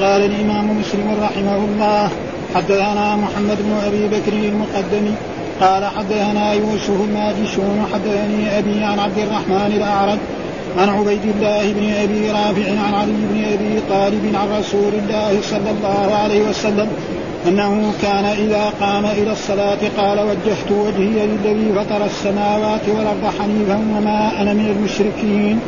قال الإمام مسلم رحمه الله حدثنا محمد بن أبي بكر المقدم قال حدثنا يوسف الماجشون حدثني أبي عن عبد الرحمن الأعرج عن عبيد الله بن أبي رافع عن علي بن أبي طالب عن رسول الله صلى الله عليه وسلم أنه كان إذا قام إلى الصلاة قال وجهت وجهي للذي فطر السماوات والأرض حنيفا وما أنا من المشركين.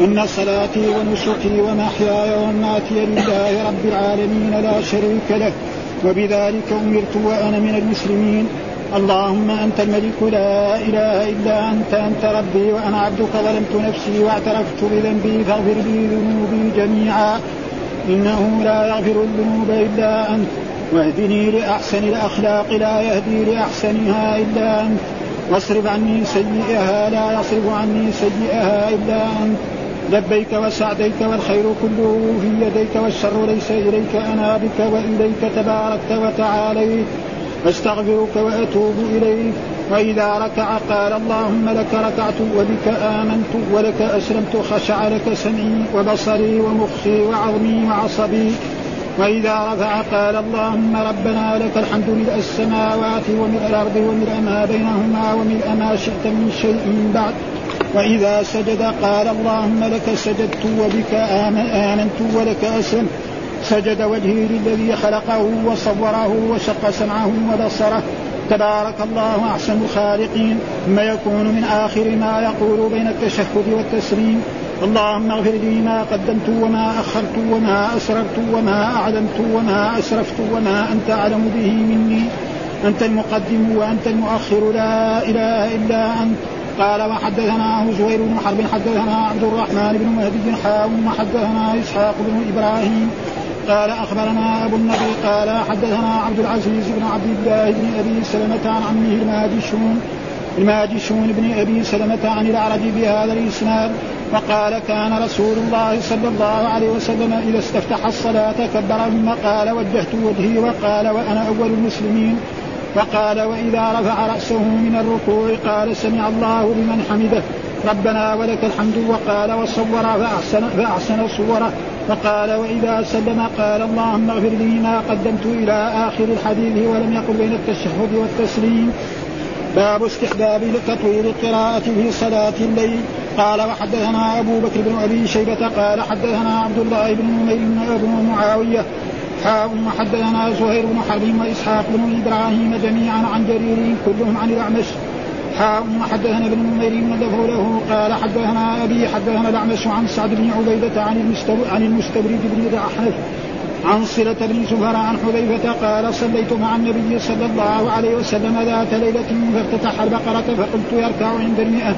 إن صلاتي ونسكي ومحياي ومماتي لله رب العالمين لا شريك له. وبذلك أمرت وأنا من المسلمين. اللهم أنت الملك لا إله إلا أنت أنت ربي وأنا عبدك ظلمت نفسي واعترفت بذنبي. فاغفر لي ذنوبي جميعا. إنه لا يغفر الذنوب إلا أنت. واهدني لأحسن الأخلاق لا يهدي لأحسنها إلا أنت. واصرف عني سيئها لا يصرف عني سيئها إلا أنت. لبيك وسعديك والخير كله في يديك والشر ليس إليك أنا بك وإليك تباركت وتعاليت أستغفرك وأتوب إليك. وإذا ركع قال اللهم لك ركعت وبك آمنت ولك أسلمت خشع لك سمعي وبصري ومخي وعظمي وعصبي. وإذا رفع قال اللهم ربنا لك الحمد ملء السماوات وملء الأرض وملء ما بينهما وملء ما شئت من شيء بعد. وإذا سجد قال اللهم لك سجدت وبك آمنت ولك أسلمت. سجد وجهي للذي خلقه وصوره وشق سمعه وبصره. تبارك الله أحسن الخالقين. ثم يكون من آخر ما يقول بين التشهد والتسليم. اللهم اغفر لي ما قدمت وما أخرت وما أسررت وما أعلمت وما أسرفت وما أنت أعلم به مني. أنت المقدم وأنت المؤخر. لا إله إلا أنت. قال وحدثنا زهير بن حرب حدثنا عبد الرحمن بن مهدي حاو وحدثنا إسحاق بن إبراهيم قال أخبرنا أبو النبي قال حدثنا عبد العزيز بن عبد الله بن أبي سلمة عن عمه الماجشون الماجشون بن أبي سلمة عن الأعرج بهذا الإسناد وقال كان رسول الله صلى الله عليه وسلم إذا استفتح الصلاة كبر ثم قال وجهت وجهي وقال وأنا أول المسلمين. وقال وإذا رفع رأسه من الركوع قال سمع الله لمن حمده. ربنا ولك الحمد وقال وصور فأحسن, فأحسن صوره. وقال وإذا سلم قال اللهم اغفر لي ما قدمت إلى آخر الحديث ولم يقل بين التشهد والتسليم. باب استحباب تطويل القراءة في صلاة الليل. قال وحدثنا أبو بكر بن أبي شيبة قال حدثنا عبد الله بن نمير بن معاوية حاء وحدثنا زهير بن حرب وإسحاق بن إبراهيم جميعا عن جرير كلهم عن الأعمش. حاء وحدثنا ابن نمير ندفه له قال حدثنا أبي حدثنا الأعمش عن سعد بن عبيدة عن عن المستبرد بن الاحنف عن صلة بن زفر عن حذيفة قال صليت مع النبي صلى الله عليه وسلم ذات ليلة فافتتح البقرة فقلت يركع عند المئة.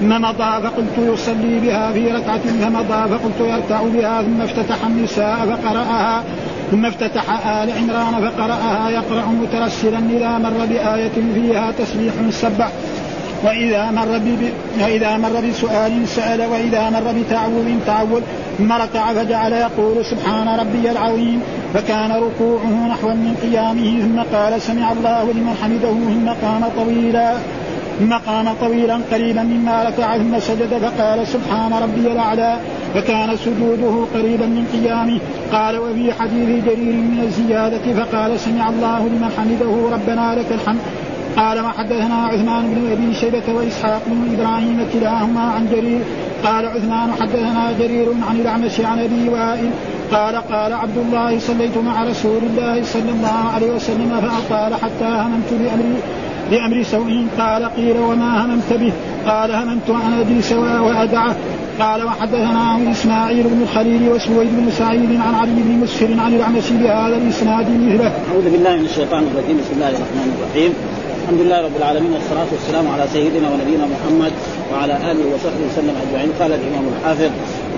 ثم مضى فقلت يصلي بها في ركعة فمضى فقلت يركع بها ثم افتتح النساء فقرأها. ثم افتتح آل عمران فقرأها يقرأ مترسلا إذا مر بآية فيها تسبيح سبح وإذا مر ب... وإذا مر بسؤال سأل وإذا مر بتعوذ تعوذ. ثم ركع فجعل يقول سبحان ربي العظيم. فكان ركوعه نحو من قيامه. ثم قال سمع الله لمن حمده. ثم قام طويلا ثم قام طويلا قريبا مما ركع. ثم سجد فقال سبحان ربي الأعلى. فكان سجوده قريبا من قيامه. قال وفي حديث جرير من الزيادة فقال سمع الله لمن حمده ربنا لك الحمد. قال وحدثنا عثمان بن أبي شيبة وإسحاق بن إبراهيم كلاهما عن جرير. قال عثمان حدثنا جرير عن الأعمش عن أبي وائل. قال قال عبد الله صليت مع رسول الله صلى الله عليه وسلم فأطال حتى هممت بامري بأمر سوء. قال قيل وما هممت به؟ قال هممت أن أدري سواء وأدعه. قال وحدثنا إسماعيل بن الخليل وسويد بن سعيد عن علي بن مسهر عن الأعمش بهذا الإسناد مثله. أعوذ بالله من الشيطان الرجيم بسم الله الرحمن الرحيم. الحمد لله رب العالمين والصلاة والسلام على سيدنا ونبينا محمد وعلى آله وصحبه وسلم أجمعين قال الإمام الحافظ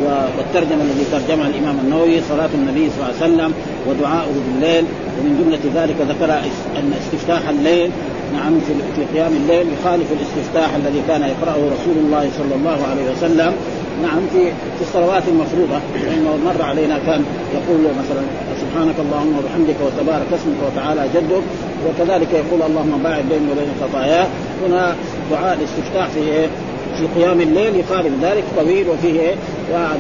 والترجمة الذي ترجمها الإمام النووي صلاة النبي صلى الله عليه وسلم ودعاؤه بالليل ومن جملة ذلك ذكر أن استفتاح الليل نعم في في قيام الليل يخالف الاستفتاح الذي كان يقرأه رسول الله صلى الله عليه وسلم نعم في في الصلوات المفروضة لأنه مر علينا كان يقول مثلا سبحانك اللهم وبحمدك وتبارك اسمك وتعالى جدك وكذلك يقول اللهم باعد بيني وبين خطاياه هنا دعاء الاستفتاح في إيه؟ في قيام الليل يخالف ذلك طويل وفيه إيه؟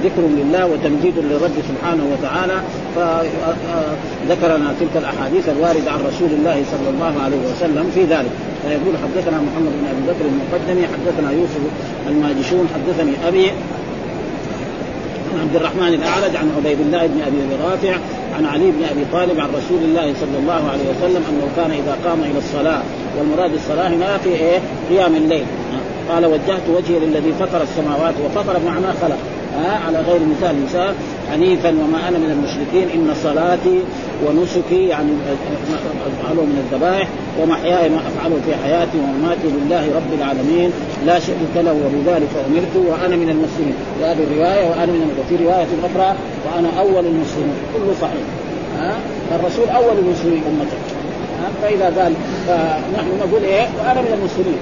ذكر لله وتمجيد للرب سبحانه وتعالى فذكر لنا تلك الأحاديث الواردة عن رسول الله صلى الله عليه وسلم في ذلك فيقول حدثنا محمد بن أبي بكر المقدمي حدثنا يوسف الماجشون حدثني أبي عن عبد الرحمن الاعرج عن عبيد الله بن أبي رافع عن علي بن أبي طالب عن رسول الله صلى الله عليه وسلم أنه كان إذا قام إلى الصلاة والمراد الصلاة هنا في إيه؟ قيام الليل قال وجهت وجهي للذي فطر السماوات وفطر بمعنى خلق. ها على غير مثال مثال حنيفا وما أنا من المشركين إن صلاتي ونسكي يعني أفعله من الذبائح ومحياي ما أفعله في حياتي ومماتي لله رب العالمين لا شريك له وبذلك أمرت وأنا من المسلمين. هذه الرواية وأنا من وفي رواية أخرى وأنا أول المسلمين. كله صحيح. ها؟ الرسول أول المسلمين أمته. فإذا قال فنحن نقول إيه؟ وأنا من المسلمين.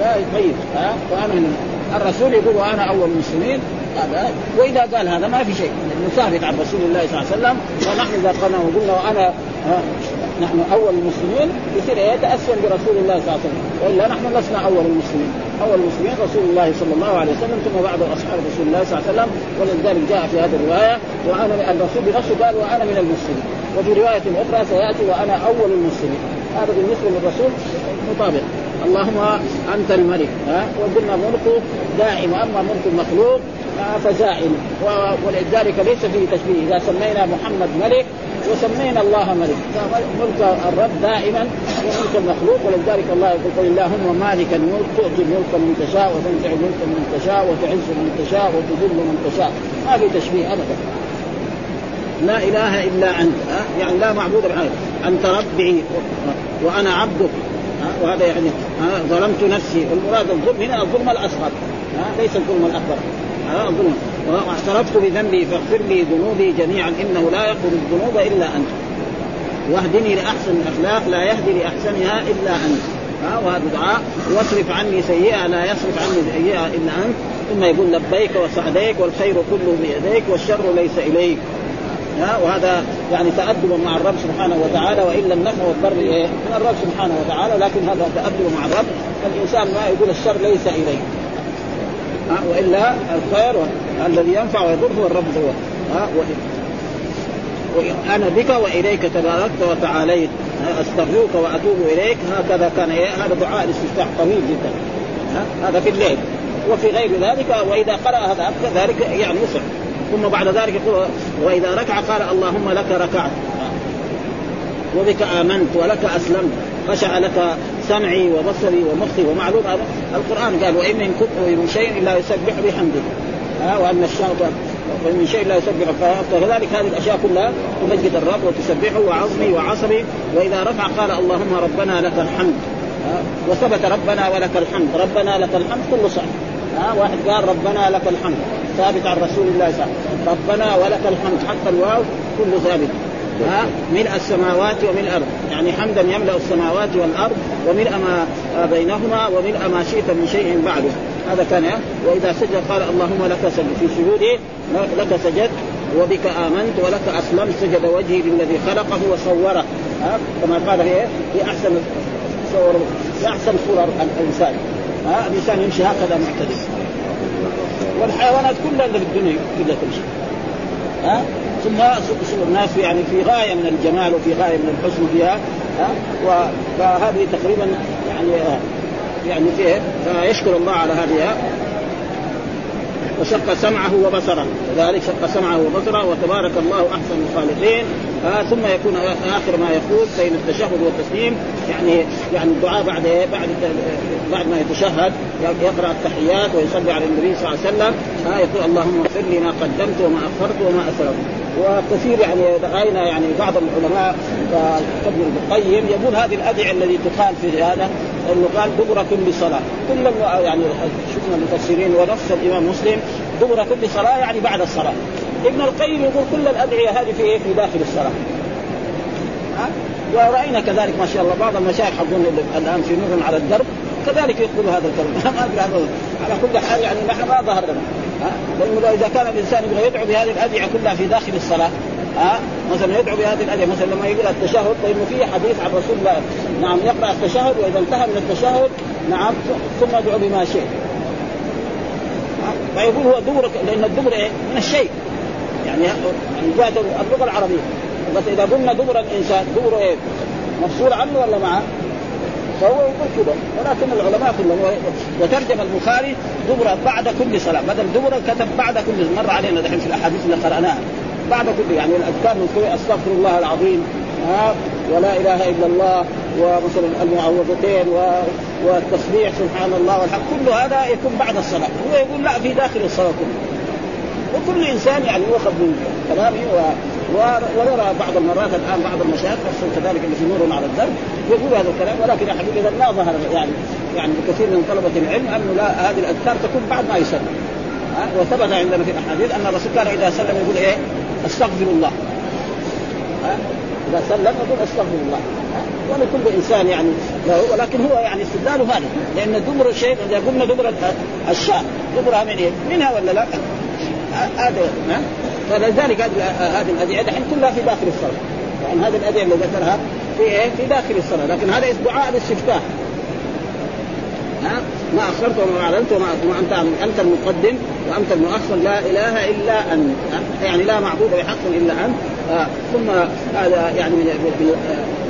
لا طيب ها؟ وأنا من الرسول يقول وأنا أول المسلمين هذا. وإذا قال هذا ما في شيء ثابت عن رسول الله صلى الله عليه وسلم ونحن إذا قلنا وقلنا وأنا نحن أول المسلمين يصير يتاسم برسول الله صلى الله عليه وسلم. وإلا نحن لسنا أول المسلمين. أول المسلمين رسول الله صلى الله عليه وسلم ثم بعد أصحاب رسول الله صلى الله عليه وسلم ولذلك جاء في هذه الرواية وأنا الرسول بنفسه قال وأنا من المسلمين. وفي رواية أخرى سيأتي وأنا أول المسلمين. هذا بالنسبة للرسول مطابق. اللهم أنت الملك ها؟ وقلنا ملكه دائم اما ملك المخلوق فزائل ولذلك ليس فيه تشبيه. إذا سمينا محمد ملك وسمينا الله ملك. ملك الرب دائما وملك المخلوق ولذلك الله يقول قل اللهم مالك الملك تؤتي الملك من تشاء وتنزع الملك من تشاء وتعز من تشاء وتذل من تشاء. ما في تشبيه ابدا. لا إله إلا أنت يعني لا معبود بحاجة أنت ربي وأنا عبدك. وهذا يعني ظلمت نفسي. والمراد الظلم هنا الظلم الأصغر. ليس الظلم الأكبر. الظلم. واعترفت بذنبي فاغفر لي ذنوبي جميعا إنه لا يغفر الذنوب إلا أنت. واهدني لأحسن الأخلاق لا يهدي لأحسنها إلا أنت. وهذا دعاء. واصرف عني سيئة لا يصرف عني سيئة إلا أنت. ثم يقول لبيك وسعديك والخير كله بيديك والشر ليس إليك. ها وهذا يعني تأدب مع الرب سبحانه وتعالى والا النفع والضر إيه؟ من الرب سبحانه وتعالى لكن هذا تأدب مع الرب فالانسان ما يقول الشر ليس إليه ها وإلا الخير الذي ينفع ويضر هو الرب هو ها أنا بك وإليك تباركت وتعاليت أستغفرك وأتوب إليك هكذا كان إيه؟ هذا دعاء الاستفتاح طويل جدا؟ هذا في الليل وفي غير ذلك وإذا قرأ هذا ذلك يعني يسر ثم بعد ذلك يقول وإذا ركع قال اللهم لك ركعت. وبك آمنت ولك أسلمت. خشع لك سمعي وبصري ومخي ومعلوم القرآن قال وإن من شيء الا يسبح بحمده. ها وأن الشرط ومن شيء لا يسبح فكذلك هذه الأشياء كلها تمجد الرب وتسبحه وعظمي وعصبي. وإذا رفع قال اللهم ربنا لك الحمد. وثبت ربنا ولك الحمد. ربنا لك الحمد كله ها واحد قال ربنا لك الحمد. ثابت عن رسول الله صلى الله عليه وسلم. ربنا ولك الحمد حتى الواو كله ثابت. ها؟ ملء السماوات وملء الأرض. يعني حمدا يملأ السماوات والأرض وملء ما بينهما وملء ما شئت من شيء بعده. هذا كان وإذا سجد قال اللهم لك سجد. في سجوده لك سجدت وبك آمنت ولك أسلمت. سجد وجهي للذي خلقه وصوره. ها؟ كما قال في في أحسن صور في أحسن صور الإنسان. ها؟ الإنسان يمشي هكذا معتدل. والحيوانات كلها اللي في الدنيا كلها تمشي. ها؟ ثم الناس يعني في غاية من الجمال وفي غاية من الحسن فيها ها؟ فهذه تقريبا يعني يعني فيه فيشكر الله على هذه وشق سمعه وبصره. وذلك شق سمعه وبصره وتبارك الله أحسن الخالقين. آه ثم يكون آخر ما يقول بين التشهد والتسليم. يعني يعني الدعاء بعد إيه؟ بعد بعد ما يتشهد. يقرأ التحيات ويصلي على النبي صلى الله عليه وسلم. آه يقول اللهم اغفر لي ما قدمت وما أخرت وما أسررت. وكثير يعني راينا يعني بعض العلماء كابن القيم يقول هذه الأدعية التي تقال في هذا إنه قال دبر كل صلاه كل يعني شفنا المفسرين ونص الإمام مسلم دبر كل صلاة يعني بعد الصلاة. ابن القيم يقول كل الأدعية هذه في إيه؟ في داخل الصلاة. ها؟ ورأينا كذلك ما شاء الله بعض المشايخ حقون الآن في نور على الدرب كذلك يقولوا هذا الكلام. ما أدري على كل حال يعني نحن ما ظهر لنا. لأنه إذا كان الإنسان يبغى يدعو بهذه الأدعية كلها في داخل الصلاة ها؟ مثلا يدعو بهذه الأدعية مثلا لما يقول التشهد فانه في حديث عن رسول الله؟ نعم يقرأ التشهد وإذا انتهى من التشهد نعم ثم يدعو بما شئت. فيقول هو دبر لأن الدبر إيه؟ من الشيء. يعني جهه اللغة العربية. بس إذا قلنا دبر الإنسان دبر إيه؟ مفصول عنه ولا معه؟ فهو يقول كذا ولكن العلماء كلهم وترجم البخاري دبر بعد كل صلاة. بدل دبر كتب بعد كل مر علينا دحين في الأحاديث اللي قرأناها. بعد كل يعني الأذكار من أستغفر الله العظيم. ها؟ ولا إله إلا الله. ومثلا المعوذتين والتصبيح سبحان الله والحمد كل هذا يكون بعد الصلاة. هو يقول لا في داخل الصلاة كله. وكل إنسان يعني يؤخذ من كلامه و... ونرى بعض المرات الآن بعض المشايخ خاصة كذلك اللي في نور على الدرب يقول هذا الكلام. ولكن حبيبي إذا ما ظهر يعني يعني كثير من طلبة العلم انه لا هذه الأذكار تكون بعد ما يسلم وثبت عندنا في الأحاديث أن الرسول كان إذا سلم يقول إيه؟ أستغفر الله. ها؟ إذا سلم يقول أستغفر الله. ولكل إنسان يعني له ولكن هو يعني استدلاله هذا لأن دبر الشيء إذا قلنا دبر الشاة دبرها من إيه؟ منها ولا لا؟ هذا فلذلك هذه الأدعية دحين كلها في داخل الصلاة يعني هذه الأدعية اللي ذكرها في إيه؟ في داخل الصلاة لكن هذا دعاء الاستفتاح ها ما أخرت وما أعلنت وما انت أنت المقدم وأنت المؤخر لا إله إلا أنت يعني لا معبود بحق إلا أنت آه ثم هذا يعني من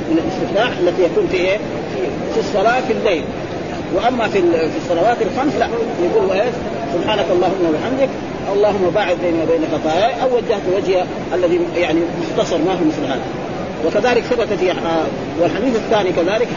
من الاستفتاح التي يكون في إيه؟ في الصلاة في الليل وأما في في الصلوات الخمس لا يقول إيه؟ سبحانك اللهم وبحمدك اللهم باعد بيني وبين خطاياي أو وجهت وجهي الذي يعني مختصر ما في مثل هذا وكذلك ثبت في والحديث الثاني كذلك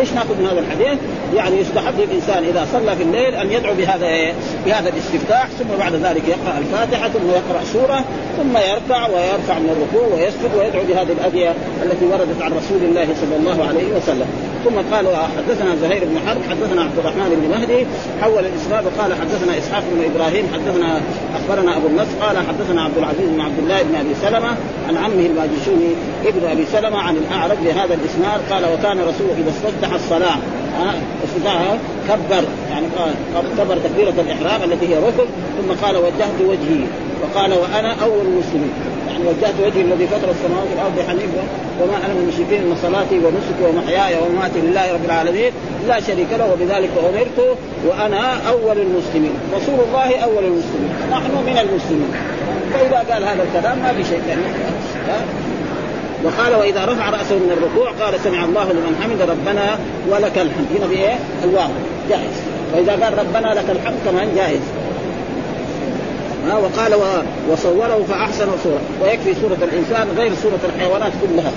إيش ناخذ من هذا الحديث؟ يعني يستحب للانسان إذا صلى في الليل أن يدعو بهذا بهذا الاستفتاح ثم بعد ذلك يقرأ الفاتحة ثم يقرأ سورة ثم يركع ويرفع من الركوع ويسجد ويدعو بهذه الأدعية التي وردت عن رسول الله صلى الله عليه وسلم ثم قال حدثنا زهير بن حرب حدثنا عبد الرحمن بن مهدي حول الإسناد وقال حدثنا إسحاق بن إبراهيم حدثنا أخبرنا أبو النصر قال حدثنا عبد العزيز بن عبد الله بن أبي سلمة عن عمه الماجشوني ابن أبي سلمة عن الأعرج بهذا الإسناد قال وكان رسول إذا استفتح الصلاة استفتحها كبر يعني كبر تكبيرة الإحرام التي هي ركن ثم قال وجهت وجهي. وقال وأنا أول المسلمين. وجهت وجهي الذي فطر السماوات والأرض حنيفا وما أنا من المشركين ان صلاتي ونسكي ومحياي ومماتي لله رب العالمين. لا شريك له وبذلك أمرت وأنا أول المسلمين. رسول الله أول المسلمين. نحن من المسلمين. فإذا قال هذا الكلام ما في شيء يعني وقال وإذا رفع رأسه من الركوع قال سمع الله لمن حمد ربنا ولك الحمد. هنا بإيه؟ الواو. جائز وإذا قال ربنا لك الحمد كمان جائز ها وقال وصوره فأحسن صورة. ويكفي سوره الإنسان غير سوره الحيوانات كلها.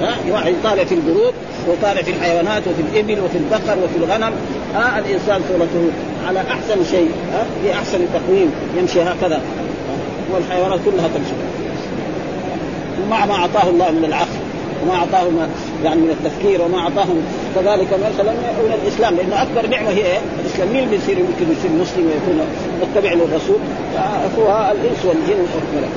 ها واحد يطالع في البرود ويطالع في الحيوانات وفي الإبل وفي البقر وفي الغنم. ها الإنسان صورته على أحسن شيء ها في أحسن تقويم يمشي هكذا. والحيوانات كلها تمشي. مع ما أعطاه الله من العقل وما أعطاه يعني من التفكير وما اعطاه كذلك مثلا من الإسلام لأن أكبر نعمة هي إيه؟ الإسلام. مين بيصير يمكن يصير مسلم ويكون متبع للرسول؟ هو الإنس والجن والملك.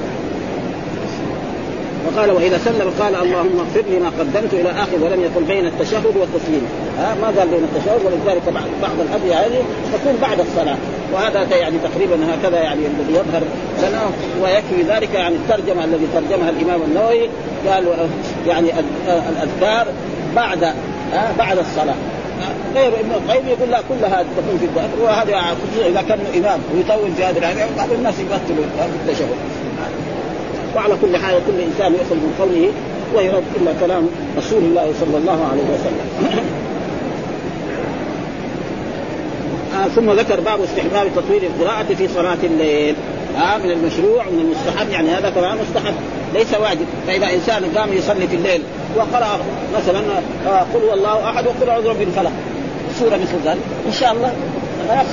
وقال وإذا سلم قال اللهم اغفر لي ما قدمت إلى آخر ولم يقل بين التشهد والتسليم. ها؟ ما قال بين التشهد ولذلك بعض الادعيه هذه تكون بعد الصلاة. وهذا يعني تقريبا هكذا يعني الذي يظهر لنا ويكفي ذلك يعني الترجمة الذي ترجمها الإمام النووي. قال يعني الأذكار بعد ها بعد الصلاة. غير ابن القيم يقول لا كلها تكون في الدهر وهذا خصوصا إذا كان إمام ويطول في هذه الايه بعض الناس يبطلوا في التشهد. وعلى كل حال كل إنسان يؤخذ من قوله ويرد إلا كلام رسول الله صلى الله عليه وسلم. آه ثم ذكر باب استحباب تطويل القراءة في صلاة الليل. آه من المشروع من المستحب. يعني هذا كمان مستحب ليس واجب. فإذا إنسان قام يصلي في الليل وقرأ مثلا قل هو الله أحد وقل أعوذ برب الفلق. سورة مثل ذلك. إن شاء الله.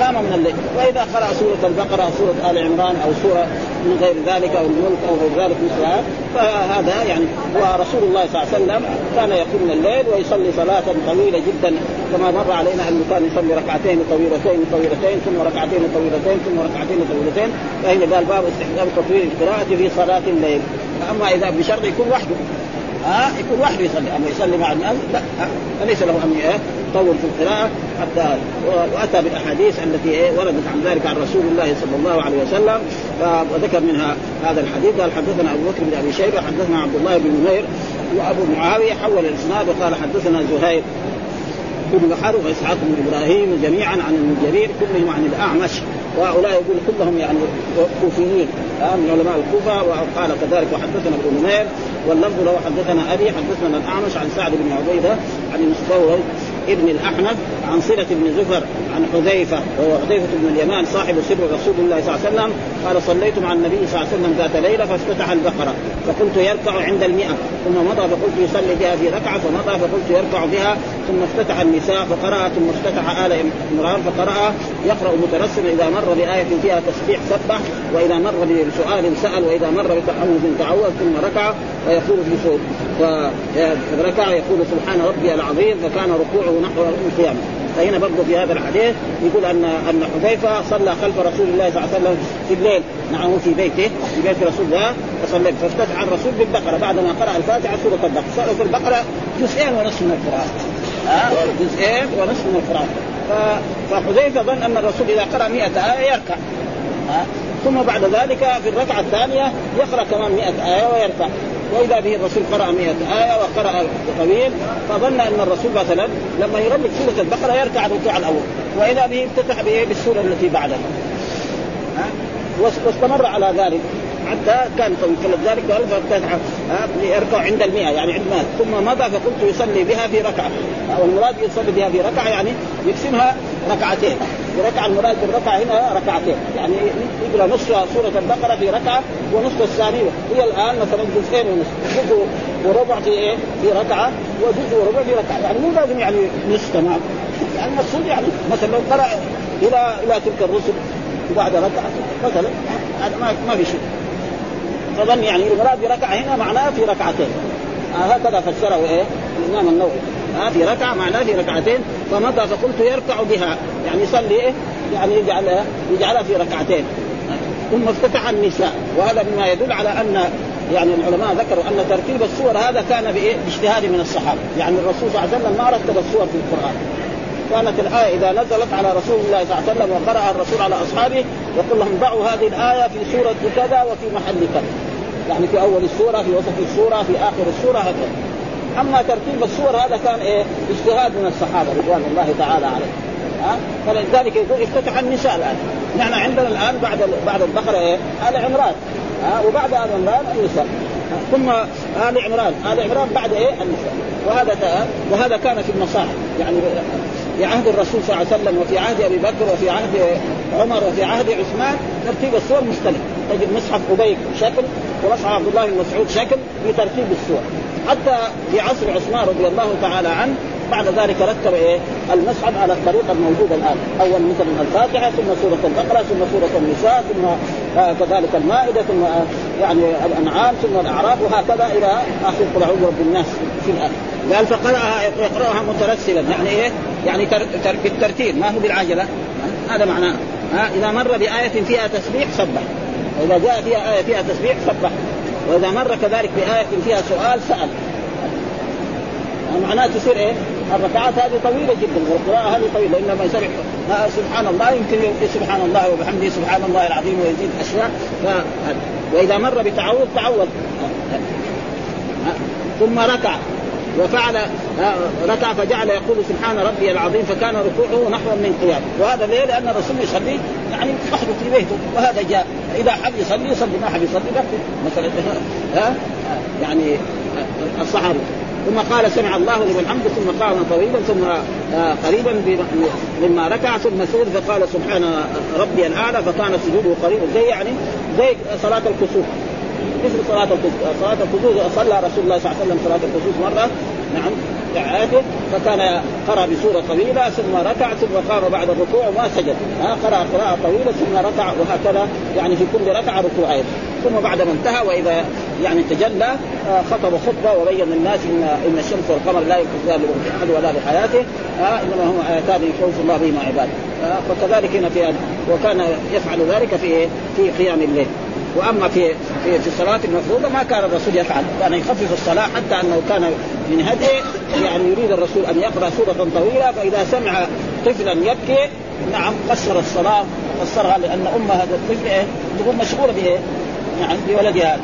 قام من الليل. وإذا قرأ سورة البقرة أو سورة آل عمران أو سورة من غير ذلك أو الملك أو غير ذلك مثل هذا. فهذا يعني ورسول الله صلى الله عليه وسلم كان يقوم من الليل ويصلي صلاة طويلة جدا كما مر علينا انه كان يصلي ركعتين طويلتين طويلتين ثم ركعتين طويلتين ثم ركعتين طويلتين. فهنا قال باب استحباب تطويل القراءة في صلاة الليل. أما إذا بشرط يكون وحده. ها؟ آه يكون وحده يصلي. أما يصلي مع الناس لا فليس له أن يطول في القراءة حتى وأتى بالأحاديث التي وردت عن ذلك عن رسول الله صلى الله عليه وسلم. وذكر منها هذا الحديث. قال حدثنا أبو بكر بن أبي شيبة حدثنا عبد الله بن نمير وأبو معاوية حول الإسناد وقال حدثنا زهير بن بحر واسحاق بن إبراهيم جميعا عن ابن جرير كلهم عن الأعمش. وهؤلاء يقول كلهم يعني كوفيين. من علماء الكوفة. وقال كذلك وحدثنا ابن نمير. واللفظ له حدثنا أبي حدثنا الأعمش عن سعد بن عبيدة عن المستورد ابن الأحنف. عن صلة بن زفر عن حذيفة وهو حذيفة بن اليمان صاحب سر رسول الله صلى الله عليه وسلم. قال صليت مع النبي صلى الله عليه وسلم ذات ليلة فافتتح البقرة فقلت يركع عند المئة. ثم مضى فقلت يصلي بها في ركعة فمضى فقلت يركع بها. ثم افتتح النساء فقرأ ثم افتتح آل عمران فقرأ. يقرأ مترسما إذا مر بآية فيها تسبيح سبح وإذا مر بسؤال سأل وإذا مر بتعوذ تعوذ ثم ركع ويقول في صوت فركع يقول سبحان ربي العظيم فكان ركوعه نحو القيام فهنا برضه في هذا الحديث يقول ان أن حذيفة صلى خلف رسول الله صلى الله عليه وسلم في الليل. معه في بيته في بيت رسول الله فصلى فافتتح الرسول بالبقرة. بعدما قرأ الفاتحة سورة البقرة. سورة البقرة جزئين ونصف من القرآن. جزئين ونصف من القرآن. فحذيفة ظن أن الرسول إذا قرأ 100 آية يركع. ثم بعد ذلك في الركعة الثانية يقرأ كمان 100 آية ويركع. وإذا به الرسول قرأ 100 آية وقرأ طويل فظن أن الرسول مثلا لما يربط سورة البقرة يركع الركوع الأول وإذا به افتتح به بالسورة التي بعدها. واستمر على ذلك. حتى كان فلذلك قال فافتتح يركع عند المئة يعني عند مات ثم مضى فقلت يصلي بها في ركعة. والمراد يصلي بها في ركعة يعني يقسمها ركعتين. ركعة المراد بالركعة هنا ركعتين. يعني يقرأ نصف سورة البقرة في ركعة ونصف الثانية. هي الآن مثلا جزئين ونصف جزء وربع في إيه؟ في ركعة وجزء وربع في ركعة. يعني مو لازم يعني نصف تمام يعني المقصود يعني مثلا لو قرأ إلى إلى تلك الرسل وبعد ركعة مثلا هذا ما في شيء فظن يعني المراد بركعة هنا معناه في ركعتين. آه هكذا فسره إيه؟ الإمام النووي. آه في ركعة معناه في ركعتين فمضى فقلت يركع بها. يعني يصلي إيه؟ يعني يجعلها يجعلها في ركعتين. ثم افتتح النساء. وهذا مما يدل على أن يعني العلماء ذكروا أن ترتيب السور هذا كان باجتهاد من الصحابة، يعني الرسول صلى الله عليه وسلم ما رتب السور في القرآن. كانت الآية إذا نزلت على رسول الله صلى الله عليه وسلم وقرأها الرسول على أصحابه يقول لهم ضعوا هذه الآية في سورة كذا وفي محل كذا. يعني في أول السورة في وسط السورة في آخر السورة هكذا. أما ترتيب السور هذا كان إيه؟ اجتهاد من الصحابة رضوان الله تعالى عليهم. ها فلذلك يقول افتتح النساء الآن نحن عندنا الآن بعد بعد البقرة إيه؟ آل عمران ها وبعد آل عمران النساء ثم آل عمران آل عمران بعد إيه؟ النساء وهذا وهذا كان في المصاحف يعني في عهد الرسول صلى الله عليه وسلم وفي عهد أبي بكر وفي عهد عمر وفي عهد عثمان ترتيب السور مختلف. تجد مصحف ابي شكل ومصحف عبد الله بن مسعود شكل في ترتيب السور. حتى في عصر عثمان رضي الله تعالى عنه بعد ذلك رتب إيه؟ المصحف على الطريقة الموجودة الآن. أول مثلا الفاتحة ثم سورة البقرة ثم سورة النساء ثم آه كذلك المائدة ثم آه يعني الأنعام ثم الأعراف وهكذا إلى آخر قل أعوذ برب الناس. في الآخر قال فقرأها يقرأها مترسلا يعني إيه؟ يعني تر تر بالترتيب ما هو بالعجله هذا معناه. ها؟ إذا مر بآية فيها تسبيح سبح وإذا جاء فيها آية فيها تسبيح سبح وإذا مر كذلك بآية فيها سؤال سأل. معناه تصير إيه؟ الركعات هذه طويلة جدا والقراءة هذه طويلة. إنما يسبح سبحان الله يمكن سبحان الله وبحمده سبحان الله العظيم ويزيد أشياء. ف... وإذا مر بتعوذ تعوذ. ثم ركع. وفعل ركع فجعل يقول سبحان ربي العظيم فكان ركوعه نحو من قيام. وهذا ليه؟ لأن الرسول يصلي يعني وحده في بيته وهذا جاء. إذا حب يصلي يصلي ما حب يصلي لا مثلا ها يعني الصحابة. ثم قال سمع الله لمن حمد ثم قام طويلا ثم قريبا مما ركع ثم سجد فقال سبحان ربي الأعلى فكان سجوده قريبا زي يعني زي صلاة الكسوف. مثل صلاة الكسوف صلاة الكسوف صلى رسول الله صلى الله عليه وسلم صلاة الكسوف مرة. نعم ركعاته فكان قرأ بسورة طويلة ثم ركع ثم قام بعد الركوع وما سجد. ها قرأ قراءة طويلة ثم ركع وهكذا. يعني في كل ركعة ركوعين ثم بعد ما انتهى وإذا يعني تجلى خطب خطبة وبين الناس إن إن الشمس والقمر لا ينقذان لأحد ولا لحياته إنما هم آياتان يخوف الله بهما عباده فكذلك هنا في وكان يفعل ذلك في في قيام الليل. وأما في في في الصلاة المفروضة ما كان الرسول يفعل كان يخفف الصلاة حتى أنه كان من هديه يعني يريد الرسول أن يقرأ سورة طويلة فإذا سمع طفلا يبكي نعم قصر الصلاة قصرها لأن ام هذا الطفل تكون مشغولة بإيه؟ نعم بولدها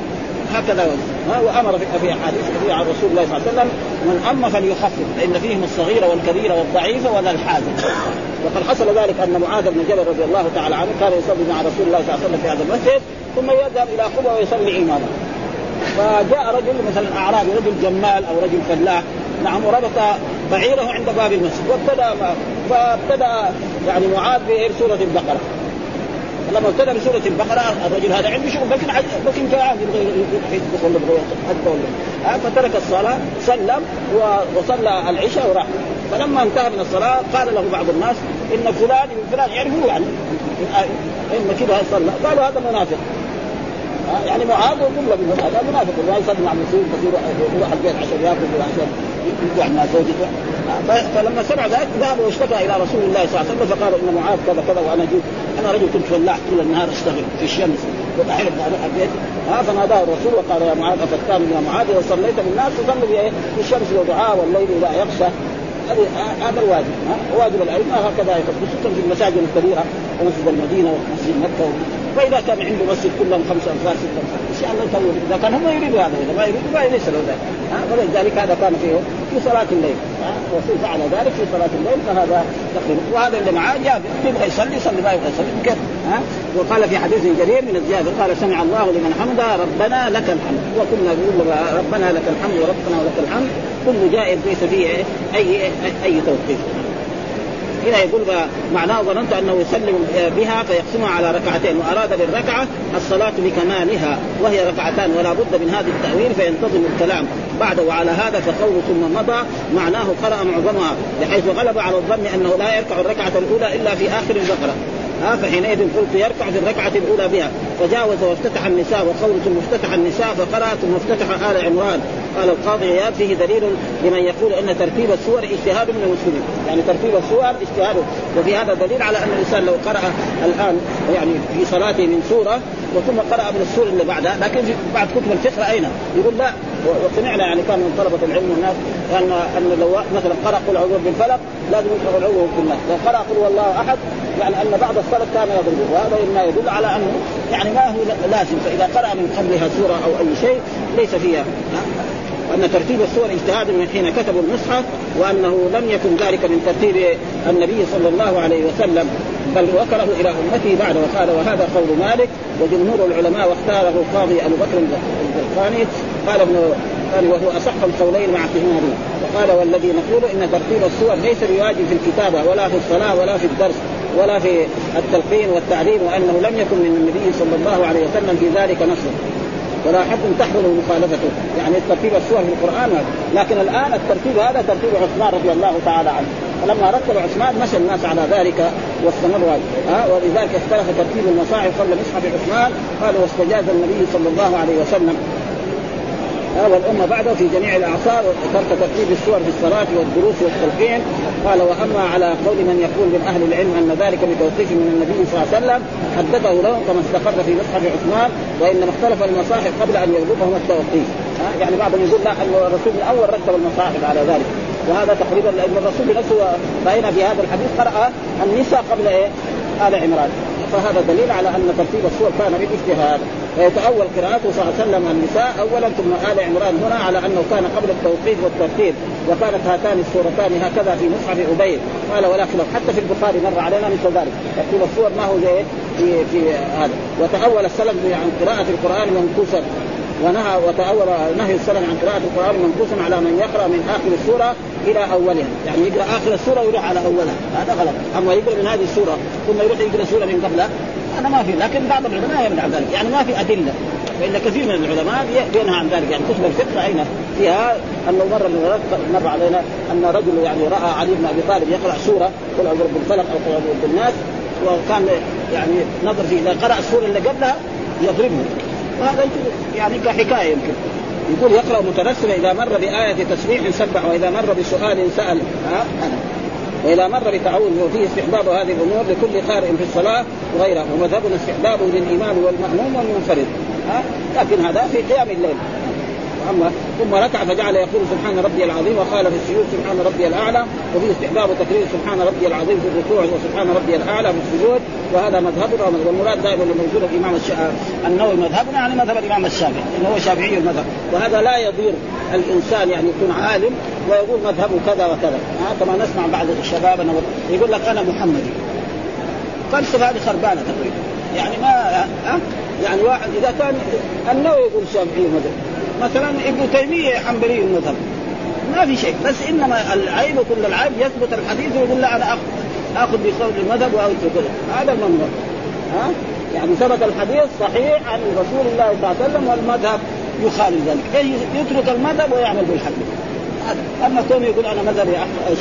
هكذا ها وأمر في احاديث كثيره عن رسول الله صلى الله عليه وسلم من أما فليخفف فإن فيهم الصغير والكبير والضعيف ولا الحازم وقد حصل ذلك أن معاذ بن جبل رضي الله تعالى عنه كان يصلي مع رسول الله صلى الله عليه وسلم في هذا المسجد ثم يذهب إلى قبى ويصلي اماما فجاء رجل مثلا اعرابي رجل جمال أو رجل فلاح نعم وربط بعيره عند باب المسجد وابتدأ فابتدأ يعني معاذ بسوره البقرة. لما ابتدا بسوره البقرة الرجل هذا عنده شغل لكن لكن كان يبغى يدخل يبغى حتى ولا فترك الصلاة سلم وصلى العشاء وراح. فلما انتهى من الصلاة قال له بعض الناس إن فلان ابن فلان. يعرفه يعني إن كذا صلى؟ قالوا هذا منافق. يعني معاذ جمله منهم هذا منافق. لا يصلي مع المسلمين كثير يروح البيت عشان ياكل عشان يقعد مع زوجته فلما سمع ذلك ذهب واشتكى إلى رسول الله صلى الله عليه وسلم فقال إن معاذ كذا كذا وأنا جيت أنا رجل كنت فلاح طول النهار أشتغل في الشمس أروح البيت فناداه الرسول وقال يا معاذ افتان يا معاذ؟ اذا صليت بالناس تصلي في الشمس ودعاء والليل اذا يغشى هذا الواجب واجب الأئمة هكذا خصوصا في المساجد الكبيرة ومسجد المدينة ومسجد مكة فإذا كان عنده مسجد كلهم خمسة انفار ستة انفار إن شاء الله يطول إذا كان هم يريدوا هذا إذا ما يريدوا ليس له ذلك. ولذلك هذا كان فيه في صلاة الليل. الرسول فعل ذلك في صلاة الليل فهذا تقريبا وهذا اللي معاه جاب يبغى يصلي يصلي ما يبغى يصلي كيف ها؟ وقال في حديث جرير من الزيادة قال سمع الله لمن حمده ربنا لك الحمد. وكنا نقول ربنا لك الحمد وربنا ولك الحمد. كل جائز ليس فيه اي أي توقيف هنا يقول معناه ظننت أنه يسلم بها فيقسمها على ركعتين وأراد بالركعة الصلاة بكمالها وهي ركعتان ولا بد من هذا التأويل فينتظم الكلام. بعد وعلى هذا فقول ثم مضى معناه قرأ معظمها بحيث غلب على الظن أنه لا يركع الركعة الأولى إلا في آخر البقرة. ها فحينئذ قلت يركع في الركعة الأولى بها. فجاوز وافتتح النساء وقول ثم افتتح النساء فقرأ ثم افتتح آل عمران. قال القاضي عياد فيه دليل لمن يقول أن ترتيب السور اجتهاد من المسلمين. يعني ترتيب السور اجتهاد. وفي هذا دليل على أن الإنسان لو قرأ الآن يعني في صلاته من سورة وثم قرأ من السور اللي بعدها لكن بعد كتب الفقه أين؟ يقول لا وسمعنا يعني كان من طلبة العلم والناس أن أن لو مثلا قرأ قل أعوذ بالفلق لازم يقرأ العوذ بالناس لو قرأ قل والله أحد يعني أن بعض السلف كان يضربه وهذا ما يدل على أنه يعني ما هو لازم. فإذا قرأ من قبلها سورة أو أي شيء ليس فيها وأن ترتيب السور اجتهاد من حين كتبوا المصحف وأنه لم يكن ذلك من ترتيب النبي صلى الله عليه وسلم بل وكره إلى امته بعد وقال وهذا قول مالك وجمهور العلماء واختاره القاضي أبو بكر الزرقاني قال ابن قال وهو أصح القولين مع اعتماده وقال والذي نقول إن ترتيب السور ليس بواجب في الكتابة ولا في الصلاة ولا في الدرس ولا في التلقين والتعليم وأنه لم يكن من النبي صلى الله عليه وسلم في ذلك نصر. ولا حكم تحمل مخالفته. يعني ترتيب السور في القرآن هذا. لكن الآن الترتيب هذا ترتيب عثمان رضي الله تعالى عنه. فلما رتب عثمان مشى الناس على ذلك واستمروا ها؟ ولذلك اختلف ترتيب المصاحف قبل مصحف عثمان. قال واستجاز النبي صلى الله عليه وسلم. والأمة بعده في جميع الأعصار وترك ترتيب السور في الصلاة والدروس والتلقين. قال وأما على قول من يقول من أهل العلم أن ذلك بتوقيف من النبي صلى الله عليه وسلم حدده له كما استقر في مصحف عثمان وإنما اختلف المصاحف قبل أن يغلبهم التوقيف يعني بعضهم يقول لا الرسول من أول رتب المصاحف على ذلك. وهذا تقريبا لأن الرسول نفسه رأينا في هذا الحديث قرأ النساء قبل إيه؟ آل عمران. فهذا دليل على أن ترتيب السور كان بالاجتهاد. ويتأول قراءته صلى الله عليه وسلم النساء. اولا ثم آل عمران هنا على أنه كان قبل التوقيت والترتيب وكانت هاتان السورتان هكذا في مصحف أبي. قال ولا خلاف حتى في البخاري مر علينا مثل ذلك. ترتيب السور ما هو زي في في هذا. وتأول السلف عن قراءة القرآن منكوسا ونهى وتأول نهي السلف عن قراءة القرآن منكوسا على من يقرأ من آخر السورة إلى أولها، يعني يقرأ آخر السورة ويروح على أولها، هذا غلط، أما يقرأ من هذه السورة ثم يروح يقرأ سورة من قبلها. هذا ما في لكن بعض العلماء يمنع ذلك. يعني ما في أدلة. فإن كثير من العلماء بينهى عن ذلك. يعني كتب الفقه راينا فيها انه مره مر علينا أن رجل يعني رأى علي بن أبي طالب يقرأ سورة قل أعوذ برب الفلق أو قل أعوذ بالناس وكان يعني نظر في إذا قرأ السورة اللي قبلها يضربه. وهذا يعني كحكاية يمكن. يقول يقرأ مترسلا إذا مر بآية تسبيح سبح وإذا مر بسؤال سأل. ها؟ واذا مر بتعوذ وفيه استحباب هذه الأمور لكل قارئ في الصلاة وغيرها ومذهبنا استحباب للإمام والمأموم والمنفرد. ها؟ لكن هذا في قيام الليل. اما ثم ركع فجعل يقول سبحان ربي العظيم وقال في السجود سبحان ربي الأعلى وفي استحباب تكرير سبحان ربي العظيم في الركوع وسبحان ربي الأعلى في السجود وهذا مذهبنا والمراد دائما الموجود الامام النووي مذهبنا يعني مذهب الإمام الشافعي إنه هو شافعي المذهب وهذا لا يضير الإنسان يعني يكون عالم ويقول مذهبه كذا وكذا. كما نسمع بعض الشباب يقول لك أنا محمدي. فلسفه هذه خربانة تقريبا. يعني ما أه؟ يعني واحد إذا كان النووي يقول شافعي المذهب. مثلا ابن تيمية حنبلي المذهب. ما في شيء بس إنما العيب كل العيب يثبت الحديث ويقول لا أنا اخذ آخذ بقول المذهب واخذ هذا المنظر. ها؟ يعني ثبت الحديث صحيح عن رسول الله صلى الله عليه وسلم والمذهب يخالف ذلك. يترك المذهب ويعمل بالحديث أما كونه يقول أنا مذهبي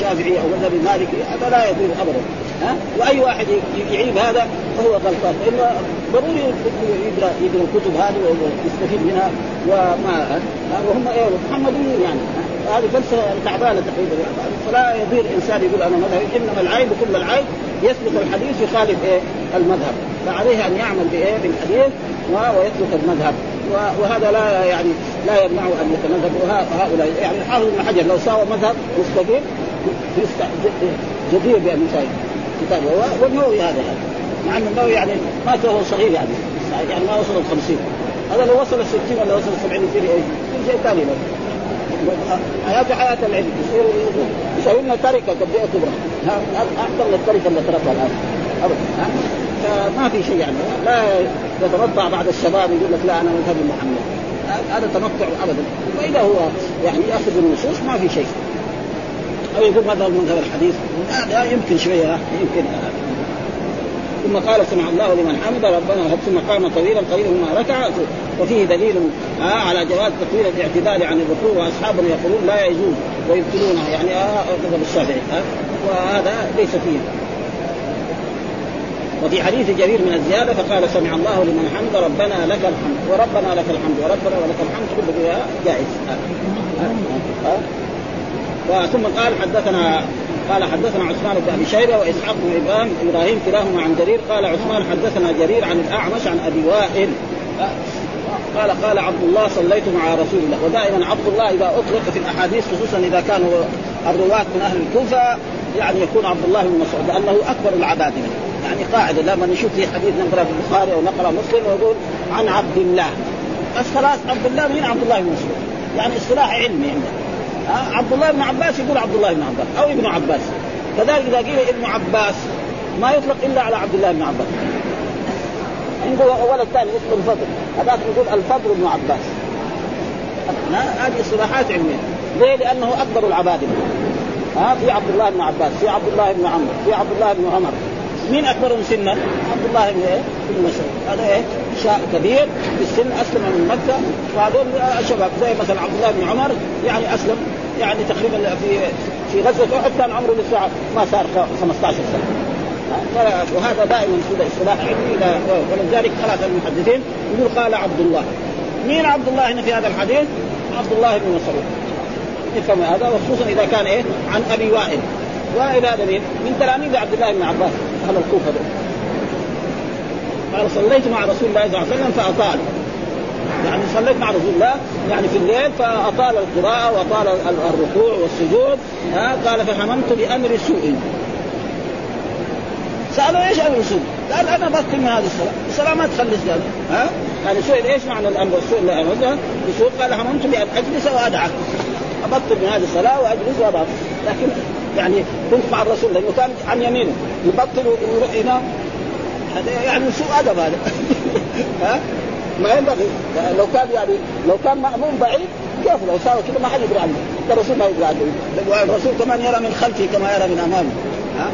شافعي أو مذهبي مالكي هذا لا يقول ابدا. ها؟ وأي واحد يعيب هذا فهو غلطان. فانه ضروري يقرا يقرأ الكتب هذه ويستفيد منها وما وهم إيه محمديين يعني. هذه فلسفه تعبانة تقريبا. فلا يضير إنسان يقول أنا مذهبي إنما العيب كل العيب يسلك الحديث يخالف إيه؟ المذهب. فعليه أن يعمل بإيه؟ بالحديث ويترك المذهب. وهذا لا يعني لا يمنع أن يتمذهب. وهؤلاء يعني الحافظ ابن حجر لو ساوى مذهب مستقيم جدير بأن يساوي. كتابه والنووي هذا. يعني مع ان النووي يعني مات وهو صغير يعني. يعني ما وصل ال 50 هذا لو وصل ال 60 ولا وصل ال 70 يصير إيش؟ شيء ثاني حياته حياه العلم. يصير يسوي لنا تركة قد كبرى. أكثر من التركة اللي تركها الآن. ابدا. فما في شيء يعني. لا يتمتع بعد الشباب يقول لك لا أنا مذهب محمد. هذا تمتع ابدا. وإذا هو يعني يأخذ النصوص ما في شيء. أو يقول مذهب مذهب الحديث لا يمكن شوية يمكن. ثم قال سمع الله لمن حمد ربنا ثم قام طويلا قليلا ما ركع. وفيه دليل آه على جواز تطويل الاعتدال عن الركوع وأصحابنا يقولون لا يجوز ويبطلونه يعني آه مذهب الشافعي آه وهذا ليس فيه. وفي حديث جرير من الزيادة فقال سمع الله لمن حمد ربنا لك الحمد وربنا لك الحمد وربنا ولك الحمد كله جائز. ثم قال حدثنا قال حدثنا عثمان بن أبي شيبة وإسحاق بن إبراهيم إبراهيم كلاهما عن جرير قال عثمان حدثنا جرير عن الأعمش عن أبي وائل. قال قال عبد الله صليت مع رسول الله ودائما عبد الله إذا أطلق في الأحاديث خصوصا إذا كانوا الرواة من أهل الكوفة يعني يكون عبد الله بن مسعود لأنه أكبر العبادله يعني قاعدة لما نشوف في حديث نقرا في البخاري أو نقرأ مسلم ويقول عن عبد الله. بس خلاص عبد الله مين عبد الله بن مسعود. يعني اصطلاح علمي عندنا. عبد الله بن عباس يقول عبد الله بن عباس أو ابن عباس. كذلك إذا قيل ابن عباس ما يطلق إلا على عبد الله بن عباس. عنده ولد ثاني اسمه الفضل. هذاك يقول الفضل بن عباس. هذه اصطلاحات علمية. ليه؟ لأنه أكبر العبادله ها؟ في عبد الله بن عباس في عبد الله بن عمرو في عبد الله بن عمر. مين اكبرهم سنا؟ عبد الله بن إيه؟ بن مسعود هذا إيه؟ شاء كبير في السن أسلم من مكة وهذول شباب زي مثلا عبد الله بن عمر يعني أسلم يعني تقريبا في في غزوة أحد كان عمره لسه ما صار 15 سنة وهذا دائما كذا اصطلاح علمي ولذلك خلاص المحدثين يقول قال عبد الله مين عبد الله هنا في هذا الحديث؟ عبد الله بن مسعود يفهم هذا وخصوصا إذا كان إيه عن أبي وائل وائل هذا مين؟ من تلاميذ عبد الله بن عباس أهل الكوفة دول قال صليت مع رسول الله صلى الله عليه وسلم فأطال. يعني صليت مع رسول الله يعني في الليل فأطال القراءة وأطال الركوع والسجود. ها قال فهممت بأمر سوء. سألوا إيش أمر سوء؟ قال أنا بطل من هذه الصلاة، الصلاة ما تخلص ها؟ يعني سئل إيش معنى الأمر؟ السوء اللي قال هممت بأن أجلس وادعك أبطل من هذه الصلاة وأجلس وادعك لكن يعني كنت مع الرسول لأنه كان عن يمينه يبطل ويروح ينام هذا يعني سوء أدب هذا. ها؟ ما ينبغي. لو كان يعني لو كان مأمون بعيد كيف لو ساوى كذا؟ ما حد يدري عنه. الرسول ما يدري عنه. والرسول كمان يرى من خلفه كما يرى من أمامه. ها؟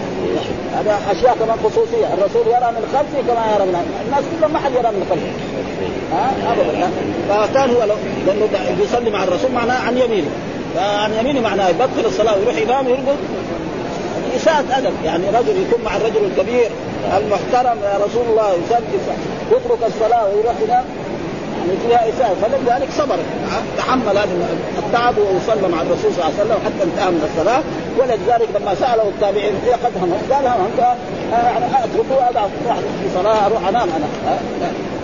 هذا أشياء كمان خصوصية. الرسول يرى من خلفه كما يرى من أمامه. الناس كلهم ما حد يرى من خلفه. ها؟ ابدا. فكان هو لو لأنه بيصلي مع الرسول معناه عن يمينه. فعن يمينه معناه يبطل الصلاة ويروح ينام يرقد إساءة أدب. يعني رجل يكون مع الرجل الكبير المحترم يا رسول الله يصلي يترك الصلاة ويروح ينام. يعني فيها إساءة. فلذلك صبر. تحمل هذا التعب وصلى مع الرسول صلى الله عليه وسلم حتى انتهى من الصلاة. ولذلك لما سأله التابعين إيه قد هممت. قال هممت يعني أتركه اضع في صلاة أروح أنام أنا.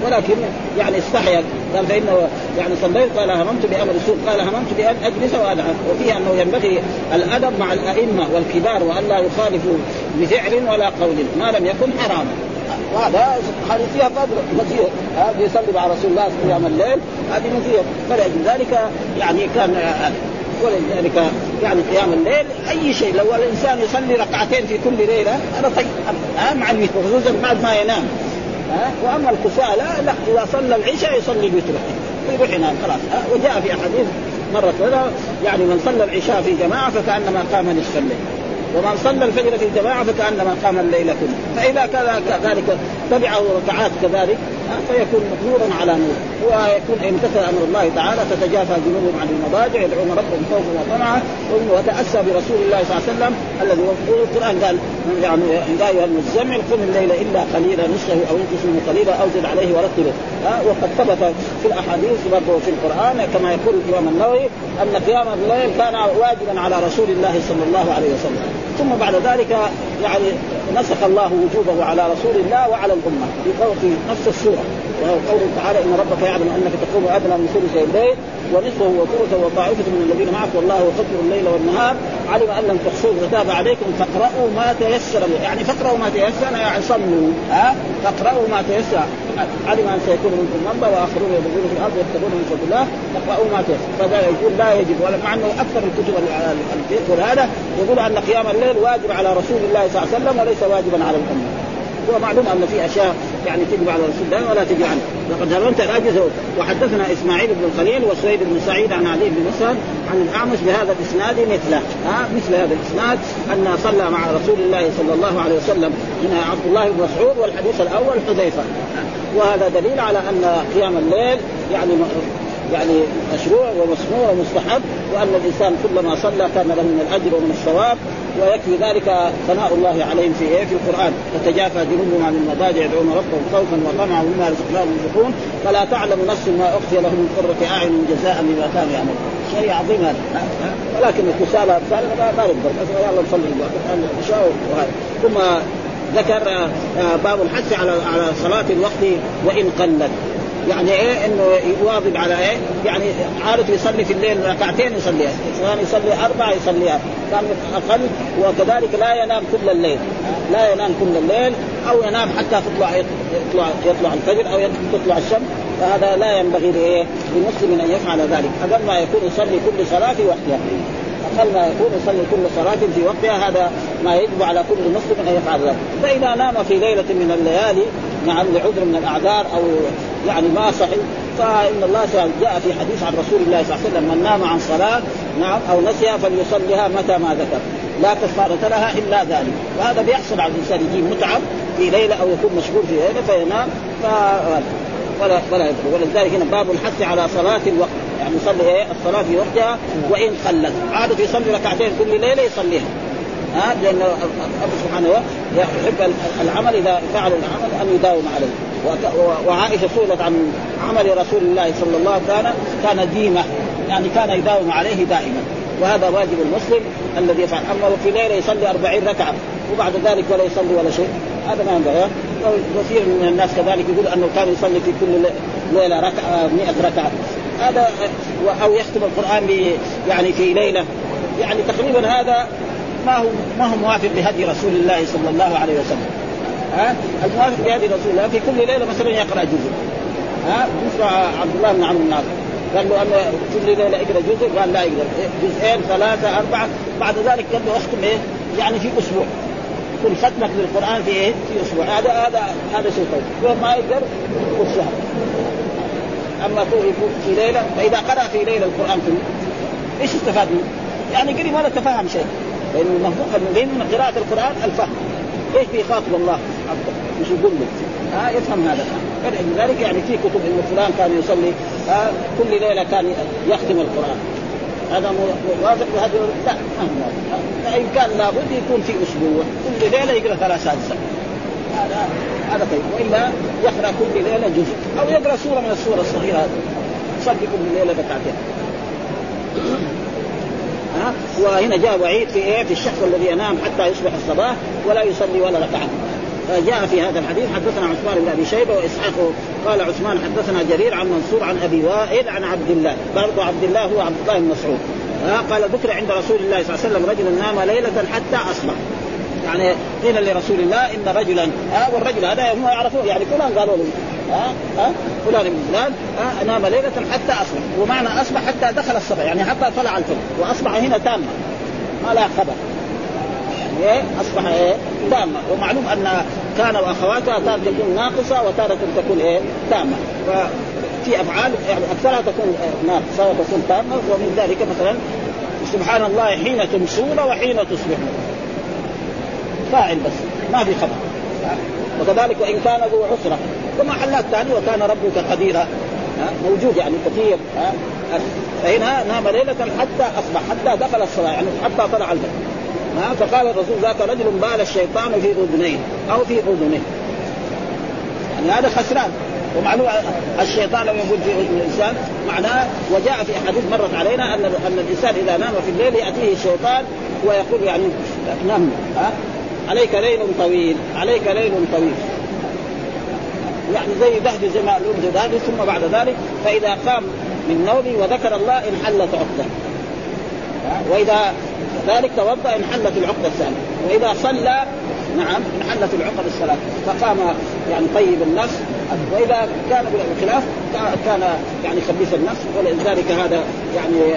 ولكن يعني استحيا. قال فإنه يعني صليت. قال هممت بأمر السوق قال هممت بأن أجلس وادعى وفيه أنه ينبغي الأدب مع الأئمة والكبار والا يخالفوا بفعل ولا قول. ما لم يكن حراما. وهذا هذه فيها فضل مزيه هذا يصلي مع رسول الله قيام الليل هذه مزيه فلأجل ذلك يعني كان ولذلك يعني قيام الليل أي شيء. لو الإنسان يصلي ركعتين في كل ليلة هذا طيب. ها مع الوتر خصوصا بعد ما ينام. ها وأما الكسالى لا إذا صلى العشاء يصلي الوتر. يروح ينام خلاص. وجاء في أحاديث مرت لنا يعني من صلى العشاء في جماعة فكأنما قام نصف الليل ومن صلى الفجر في جماعة فكأنما قام الليل كله. فإذا كان كذلك تبعه ركعات كذلك. فيكون نورا على نور. ويكون امتثل أمر الله تعالى تتجافى جنوبهم عن المضاجع يدعون ربهم خوفا وطمعا وتأسى برسول الله صلى الله عليه وسلم الذي القرآن قال يعني يا ايها المزمل قم الليل إلا قليلا نصفه أو انقص منه قليلا أو زد عليه ورتله. وقد ثبت في الأحاديث برضه في القرآن كما يقول الإمام النووي أن قيام الليل كان واجبا على رسول الله صلى الله عليه وسلم. ثم بعد ذلك يعني نسخ الله وجوبه على رسول الله وعلى الأمة في نفس السورة. وهو قوله تعالى إن ربك يعلم أنك تقوم أدنى من ثلث الليل ونصفه وثلثه وطائفه من الذين معك والله يقدر الليل والنهار. علم أن لم تحصوه فتاب عليكم فاقرأوا ما تيسر يعني فاقرأوا ما تيسر يعني صلوا ها؟ فاقرأوا ما تيسر. علم أن سيكون منكم مرضى وآخرون يضربون في الأرض يبتغون من فضل الله. فاقرأوا ما تيسر. فهذا يقول لا يجب. مع أنه أكثر الكتب الفقه هذا. يقول أن قيام الليل واجب على رسول الله صلى الله عليه وسلم وليس واجبا على الأمة. هو معلوم أن في أشياء يعني تجب على رسول الله ولا تجب عنه. لقد هرمت الأجهزة وحدثنا إسماعيل بن الخليل وسويد بن سعيد عن علي بن مسعد عن الأعمش بهذا الإسناد مثله. ها مثل هذا الإسناد أن صلى مع رسول الله صلى الله عليه وسلم هنا عبد الله بن مسعود والحديث الأول حذيفة. وهذا دليل على أن قيام الليل يعني يعني مشروع ومسموع ومستحب وأن الإنسان كلما صلى كان له من الأجر ومن الثواب ويكفي ذلك ثناء الله عليهم في إيه؟ في القرآن. تتجافى جنوبهم عن المضاجع يدعون ربهم خوفا وطمعا مما رزقناهم ينفقون. فلا تعلم نفس ما أخفي لهم من قرة أعين جزاء بما كانوا يعملون. شيء عظيم هذا. ولكن الكسالى ما نقدر يلا نصلي العشاء ثم ذكر آه، باب الحث على على صلاة الوقت وإن قلت. يعني إيه إنه يواظب على إيه؟ يعني عارف يصلي في الليل ركعتين يصليها، كان يصلي أربع يصليها، كان أقل وكذلك لا ينام كل الليل، لا ينام كل الليل أو ينام حتى تطلع يطلع يطلع الفجر أو تطلع الشمس، فهذا لا ينبغي لإيه؟ للمسلم أن يفعل ذلك، أقل ما يكون يصلي كل صلاة في وقتها. أقل ما يكون يصلي كل صلاة في وقتها هذا ما يجب على كل مسلم أن يفعل ذلك، فإذا نام في ليلة من الليالي نعم لعذر من الأعذار أو يعني ما صحي فإن الله جاء في حديث عن رسول الله صلى الله عليه وسلم من نام عن صلاة نعم أو نسيها فليصليها متى ما ذكر. لا كفارة لها إلا ذلك. وهذا بيحصل على الإنسان يجي متعب في ليلة أو يكون مشغول في ليلة فينام ف ولا ولا يدخل ولذلك هنا باب الحث على صلاة الوقت. يعني يصلي إيه؟ الصلاة في وقتها وإن قلت. عادة يصلي ركعتين كل ليلة يصليها. ها لأن الله سبحانه يحب العمل إذا فعل العمل أن يداوم عليه. وعائشة سئلت عن عمل رسول الله صلى الله عليه وسلم كان ديمه يعني كان يداوم عليه دائما. وهذا واجب المسلم الذي يفعل. أما في ليلة يصلي أربعين ركعة وبعد ذلك ولا يصلي ولا شيء. هذا ما ينبغي وكثير من الناس كذلك يقول أنه كان يصلي في كل ليلة ركعة 100 ركعة. هذا أو يختم القرآن يعني في ليلة. يعني تقريبا هذا ما هو ما هو موافق بهدي رسول الله صلى الله عليه وسلم. ها؟ الموافق بهدي رسول الله؟ في كل ليلة مثلا يقرأ جزء. ها؟ مثل عبد الله بن عمرو الناصر. قال له أنا كل ليلة اقرا جزء؟ قال لا يقدر جزئين ثلاثة أربعة. بعد ذلك قال له أختم إيه؟ يعني في أسبوع. يكون ختمك للقران في إيه؟ في أسبوع. هذا هذا هذا شيء طيب. ما يقدر يكون شهر. أما في ليلة فإذا قرأ في ليلة القرآن كله إيش استفاد منه؟ يعني قريب ولا تفهم شيء. لأنه المفروض من قراءة القرآن الفهم. إيش بيخاطب الله؟ عبده مش يقول له ها يفهم هذا. لذلك يعني في كتب انه فلان كان يصلي ها كل ليلة كان يختم القرآن. هذا موافق بهذا لا فإن كان لابد يكون في أسبوع. كل ليلة يقرأ ثلاث اجزاء هذا هذا طيب. وإلا يقرأ كل ليلة جزء. أو يقرأ سورة من السور الصغيرة. هذه يصلي كل ليله ركعتين ها؟ وهنا جاء وعيد في إيه؟ في الشخص الذي ينام حتى يصبح الصباح ولا يصلي ولا ركعة. جاء في هذا الحديث حدثنا عثمان بن أبي شيبة وإسحاق قال عثمان حدثنا جرير عن منصور عن أبي وائل عن عبد الله. برضه عبد الله هو عبد الله بن مسعود. قال ذكر عند رسول الله صلى الله عليه وسلم رجل نام ليلة حتى أصبح. يعني قيل لرسول الله إن رجلا. ها؟ والرجل هذا هم يعرفون يعني فلان قالوا له. ها؟ ها؟ فلان بن فلان نام ليلة حتى أصبح ومعنى أصبح حتى دخل الصبح يعني حتى طلع الفجر وأصبح هنا تامه ما لها خبر. يعني إيه؟ أصبح إيه؟ تامه ومعلوم أن كان واخواتها تارة تكون ناقصة وتارة تكون إيه؟ تامه ففي أفعال يعني أكثرها تكون ناقصة وتكون تامه ومن ذلك مثلا سبحان الله حين تمسون وحين تصبحون. فاعل بس ما في خبر. وكذلك وإن كان ذو عسرة. ومحلات ثانية وكان ربك قديرا. موجود يعني كثير. فهنا نام ليلة حتى أصبح حتى دخل الصلاة يعني حتى طلع الفجر فقال الرسول ذاك رجل بال الشيطان في أذنيه أو في أذنه. يعني هذا خسران. ومعلوم الشيطان لو يقول في أذن الإنسان. معناه وجاء في احاديث مرت علينا أن أن الإنسان إذا نام في الليل يأتيه الشيطان ويقول يعني نم ها عليك ليل طويل عليك ليل طويل. يعني زي دهد زي ما دهد ثم بعد ذلك فإذا قام من نومه وذكر الله انحلت عقدة. وإذا ذلك توضأ انحلت العقدة الثانية. وإذا صلى نعم انحلت العقد الصلاه فقام يعني طيب النفس. وإذا كان بالخلاف كان يعني خبيث النفس. ولذلك هذا يعني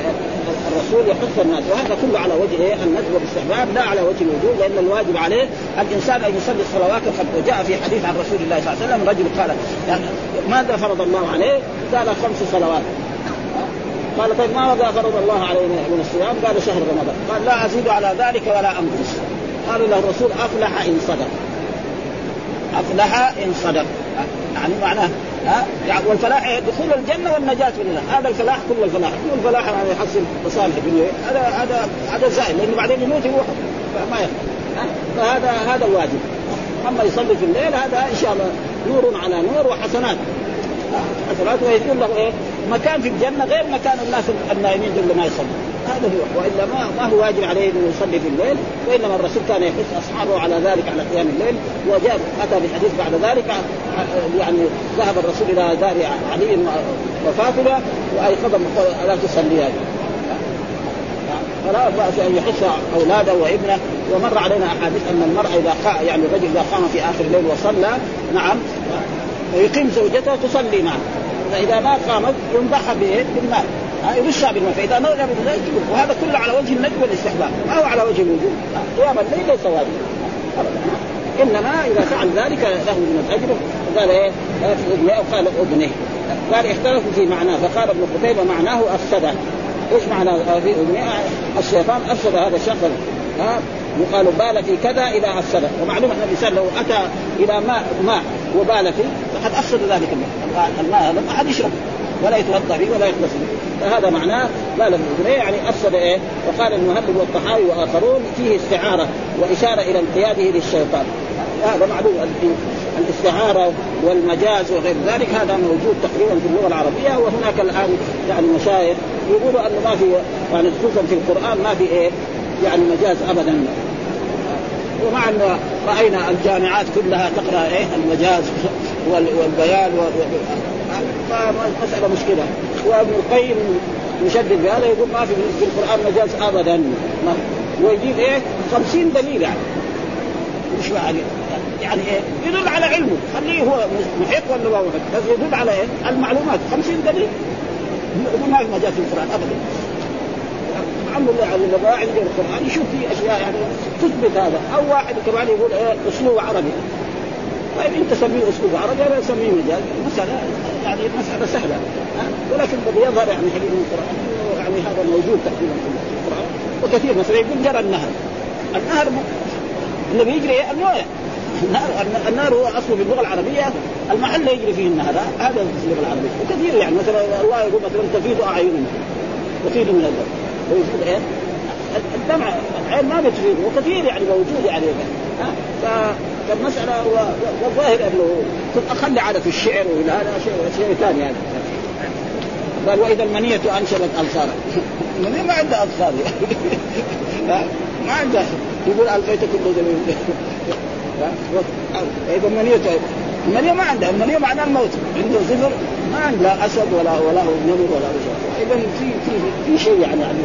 الرسول يحث الناس. وهذا كله على وجه إيه؟ الندب والاستحباب لا على وجه الوجوب لأن الواجب عليه الإنسان أن يصلي الصلوات الخمس. وجاء في حديث عن رسول الله صلى الله عليه وسلم رجل قال يعني ماذا فرض الله عليه؟ قال خمس صلوات. قال طيب ماذا فرض الله علينا من الصيام؟ قال شهر رمضان. قال لا أزيد على ذلك ولا أنقص. قال له الرسول أفلح إن صدق. أفلح إن صدق. يعني معناه يعني والفلاح دخول الجنة والنجاة من النار هذا الفلاح كل الفلاح. كل الفلاح يعني يحصل مصالح الدنيا هذا هذا هذا زائد لأنه بعدين يموت يروح. ما يخفى فهذا هذا الواجب أما يصلي في الليل هذا إن شاء الله نور على نور وحسنات. حسنات ويكون له إيه؟ مكان في الجنة غير مكان الناس النائمين اللي ما يصلوا هذا هو. وإلا ما ما هو واجب عليه إنه يصلي في الليل وإنما الرسول كان يحث أصحابه على ذلك على قيام الليل وجاء أتى بحديث بعد ذلك يعني ذهب الرسول إلى دار علي وفاطمة وايقظهم لا تصليان فلا بأس أن يحث أولاده وابنه. ومر علينا أحاديث أن المرأة إذا قا يعني الرجل إذا قام في آخر الليل وصلى نعم ويقيم زوجته تصلي معه. فإذا ما قامت ينضح بالماء. يرشها بالماء. فإذا نظر بالليل وهذا كله على وجه الندب والاستحباب. ما هو على وجه الوجوب قيام الليل ليس واجب إنما إذا فعل ذلك له من الأجر. قال إيه؟ قال اذنه قال اختلفوا في معناه. فقال ابن قتيبة معناه افسده إيش معنى في اذنه الشيطان أفسد هذا الشخص. ها؟ يقال بال في كذا إذا أفسد. ومعلوم أن الإنسان لو أتى إلى ماء ماء وبال فيه فقد أفسد ذلك الماء الماء هذا ما حد يشرب ولا يتوضأ به ولا يغتسل فهذا معناه بال في يعني أفسد إيه؟ وقال المهلب والطحاوي وآخرون فيه استعارة وإشارة إلى انقياده للشيطان. هذا معلوم الاستعارة والمجاز وغير ذلك هذا موجود تقريبا في اللغة العربية وهناك الآن يعني مشايخ يقولوا انه ما في يعني خصوصا في القرآن ما في إيه؟ يعني مجاز ابدا. ومع أن رأينا الجامعات كلها تقرأ إيه المجاز والبيان مسألة مشكلة. وابن القيم يشدد بهذا يقول ما في في القرآن مجاز ابدا. ويجيب إيه 50 دليل يعني. مش يعني يعني إيه يدل على علمه. خليه هو محق ولا ما بس يدل على إيه؟ المعلومات. 50 دليل. ما في مجاز في القرآن ابدا. عمه اللي ما عنده القرآن يشوف فيه أشياء يعني تثبت هذا. أو واحد كمان يقول إيه أسلوب عربي. طيب أنت سميه أسلوب عربي أنا أسميه مجاز مسألة يعني مسألة سهلة. ولكن الذي يظهر يعني حديث من القرآن يعني هذا موجود تقريبا في القرآن. وكثير مثلا يقول جرى النهر. النهر بيجري المويه النهر. النهر هو أصله في اللغة العربية. المحل يجري فيه النهر. هذا في اللغة العربية. وكثير يعني مثلا الله يقول مثلا تفيض اعينهم تفيض من الدم ويقول إيه الدمع العين ما بتفيض وكثير يعني موجود يعني ها؟ فالمسألة والظاهر أنه أخلي على في الشعر ولا هذا شيء شيء ثاني يعني. قال وإذا المنية انشبت الفارا المنية ما عندها يعني ما عندها. يقول الفيت كل ذنب إذا منيته المنية ما عنده المنية معناه الموت. عنده زفر ما عنده لا أسد ولا ولا نمر ولا اذا في في في شيء يعني عنده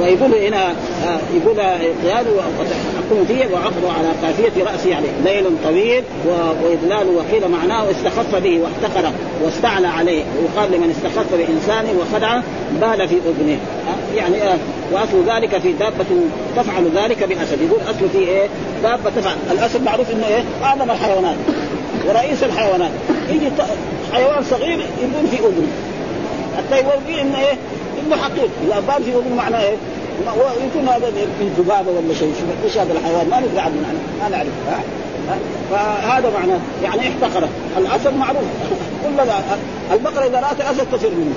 ويقول هنا آه، يقول قياد وتحكم فيه وعقده على قافيه راسه يعني. ليل طويل وإذلال وقيل معناه استخف به واحتقره واستعلى عليه. ويقال لمن استخف بإنسان وخدعه بال في أذنه. آه، يعني آه، وأصل ذلك في دابة تفعل ذلك بالاسد يقول اصله في إيه؟ دابة تفعل. الأسد معروف إنه إيه؟ اعظم الحيوانات ورئيس الحيوانات. يجي حيوان صغير يبون في اذنه حتى يوري إنه إيه؟ إنه حقيقي. الابان في اذنه معناه إيه؟ يكون هذا من ذبابة ولا شيء. إيش هذا الحيوان؟ ما ندري عنه. ما نعرف. فهذا معناه. يعني إحتقره. الأسد معروف. كل البقرة إذا رأت الاسد تصير منه.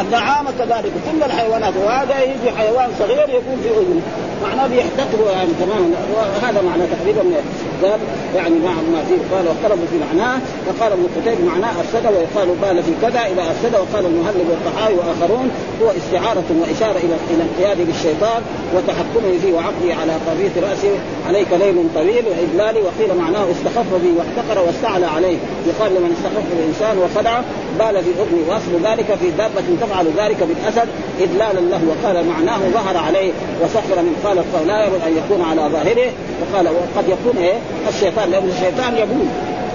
النعامة كذلك. كل الحيوانات وهذا يجي حيوان صغير يكون في أذنه. معناه بيحتقروا يعني تماما وهذا معنى تقريبا قال يعني مع ما فيه قال واختلفوا في معناه. فقال ابن قتيبة معناه افسد ويقال بال في كذا إذا افسد وقال المهلب والطحاوي وآخرون هو استعارة وإشارة إلى إلى انقياد بالشيطان وتحكمه فيه وعقده على قضية رأسه. عليك ليل طويل وإذلال. وقيل معناه استخف به واحتقر واستعلى عليه. يقال لمن استخف الإنسان وخدعه بال في اذنه وأصل ذلك في دابة تفعل ذلك بالأسد اذلالا له وقال معناه ظهر عليه وسخر من قال لا يرد أن يكون على ظاهره وقال وقد يكون إيه؟ الشيطان لأن الشيطان يبول.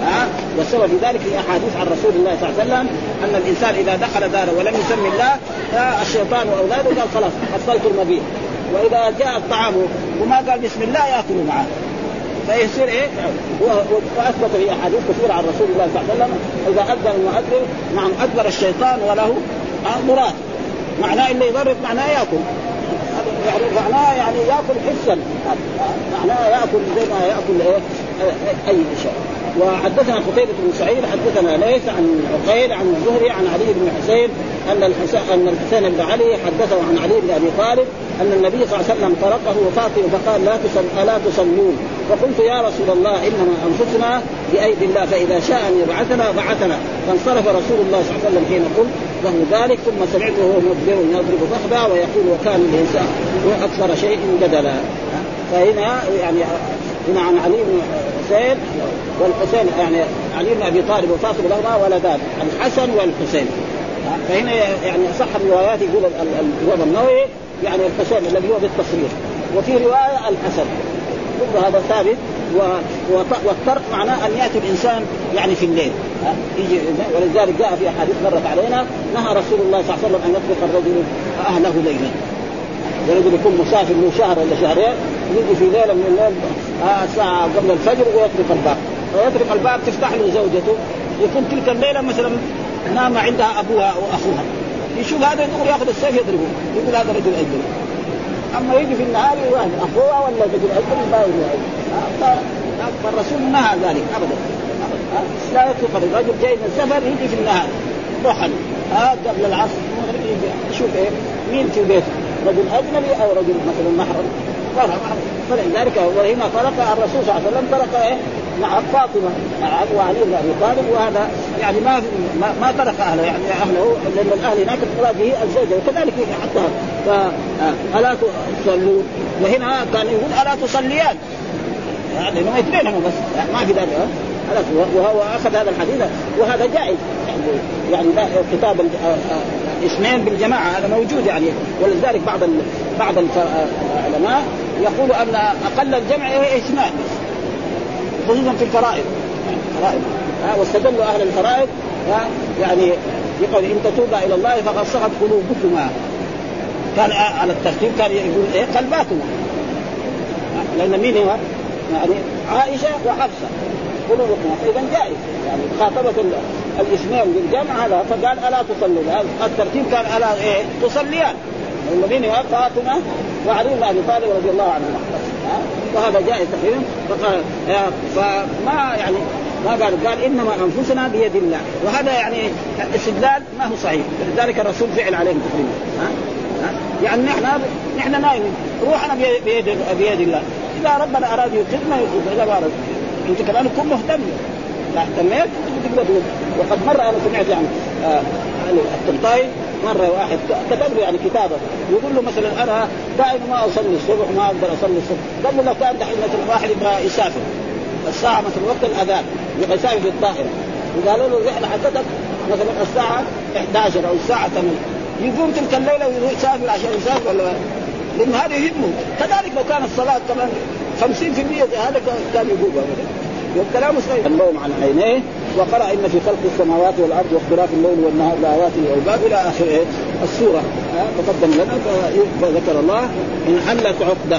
ها؟ والسبب في ذلك في أحاديث عن رسول الله صلى الله عليه وسلم أن الإنسان إذا دخل داره ولم يسمي الله الشيطان وأولاده قال خلاص حصلت المبيت. وإذا جاء الطعام وما قال بسم الله ياكلوا معه. فيصير إيه؟ واثبت في أحاديث كثيرة عن رسول الله صلى الله عليه وسلم إذا اذن المؤذن نعم أدبر الشيطان وله مراد معناه اللي يضرب معناه يأكل. يعني معناه يعني يأكل حسا معناه يأكل زي ما يأكل إيه؟ أي شيء. وحدثنا قتيبة بن سعيد حدثنا ليث عن عقيل عن الزهري عن علي بن حسين أن الحسين أن الحسين بن علي حدثه عن علي بن أبي طالب أن النبي صلى الله عليه وسلم طرقه وفاطمه فقال لا تصل ألا تصلون. فقلت يا رسول الله إنما أنفسنا بأيدي الله فإذا شاء ان يبعثنا بعثنا. فانصرف رسول الله صلى الله عليه وسلم حين قلت له ذلك ثم سمعته وهو مدبر يضرب فخذا ويقول وكان الإنسان أكثر شيء جدلا. فهنا يعني هنا عن علي بن حسين والحسين يعني علي بن أبي طالب وفاطمة لهما ولدان الحسن والحسين. فهنا يعني صح الروايات يقول الإمام النووي يعني الحسين الذي هو بالتصريح وفي رواية الحسن. كل هذا ثابت و... والترك معناه أن يأتي الإنسان يعني في الليل. يجي ولذلك جاء في أحاديث مرت علينا نهى رسول الله صلى الله عليه وسلم أن يطلق الرجل أهله ليلا. الرجل يكون مسافر له شهر ولا شهرين يجي في ليلة من الليل الساعة قبل الفجر ويطرق الباب فيطرق الباب تفتح له زوجته يكون تلك الليلة مثلا نام عندها أبوها وأخوها. يشوف هذا يدخل ياخذ السيف يضربه يقول هذا رجل اجنبي أما يجي في النهار يواجه اخوها ولا رجل اجنبي ما يواجه فالرسول نهى ذلك ابدا. لا يطلق الرجل جاي من سفر يجي في النهار. ضحى قبل العصر المغرب يجي. يشوف إيه؟ مين في بيته؟ رجل أجنبي أو رجل مثلا محرم؟ فلذلك وهنا ترك الرسول صلى الله عليه وسلم ترك إيه؟ مع فاطمة مع أبو علي بن أبي طالب وهذا يعني ما ما, ما ترك أهله يعني أهله لأن الأهل هناك المراد به الزوجة وكذلك حتى ألا تصلون وهنا كان يقول ألا تصليان. يعني ما اثنين بس ما في ذلك وهو أخذ هذا الحديث وهذا جائز. يعني كتاب اثنين بالجماعة هذا موجود يعني. ولذلك بعض بعض العلماء يقول أن أقل الجمع هو إثنان. خصوصا في الفرائض. الفرائض واستدلوا أهل الفرائض يعني يقول إن تتوبا إلى الله فقد صغت قلوبكما. كان على الترتيب كان يقول إيه؟ قلباتنا. لأن مين هو؟ يعني عائشة وحفصة. قلوبكما. اذا جائز. يعني خاطبت الاثنين بالجمع هذا فقال ألا تصلي الترتيب كان ألا إيه؟ تصليان. الذين فاطمة وعلي بن أبي طالب رضي الله عنه وهذا جائز تقريبا فقال فما يعني ما قال قال إنما أنفسنا بيد الله. وهذا يعني استدلال ما هو صحيح. لذلك الرسول فعل عليهم تقريبا ها؟ يعني نحن نحن نايمين روحنا بيد بيد الله. إذا ربنا أراد يوقظنا يوقظنا إذا ما أراد. أنت كمان تكون مهتم. اذا اهتميت تقدر وقد مر أنا سمعت يعني آه الطنطاي مرة واحد كتب له يعني كتابه يقول له مثلا أنا دائما ما أصلي الصبح ما أقدر أصلي الصبح. قال له لو كان دحين مثلا واحد يبغى يسافر الساعة مثلا وقت الأذان يبغى يسافر في الطائرة. وقالوا له الرحله حقتك مثلا الساعة 11 أو الساعة 8 يقوم تلك الليلة ويسافر عشان يسافر ولا لأن هذا يهمه. كذلك لو كانت الصلاة كمان 50% هذا كان يقول والكلام صحيح. النوم عن عينيه وقرأ إن في خلق السماوات والأرض واختلاف الليل والنهار لآيات للعباد. إلى آخر إيه؟ السورة. تقدم لنا. فذكر الله إن حلت عقدة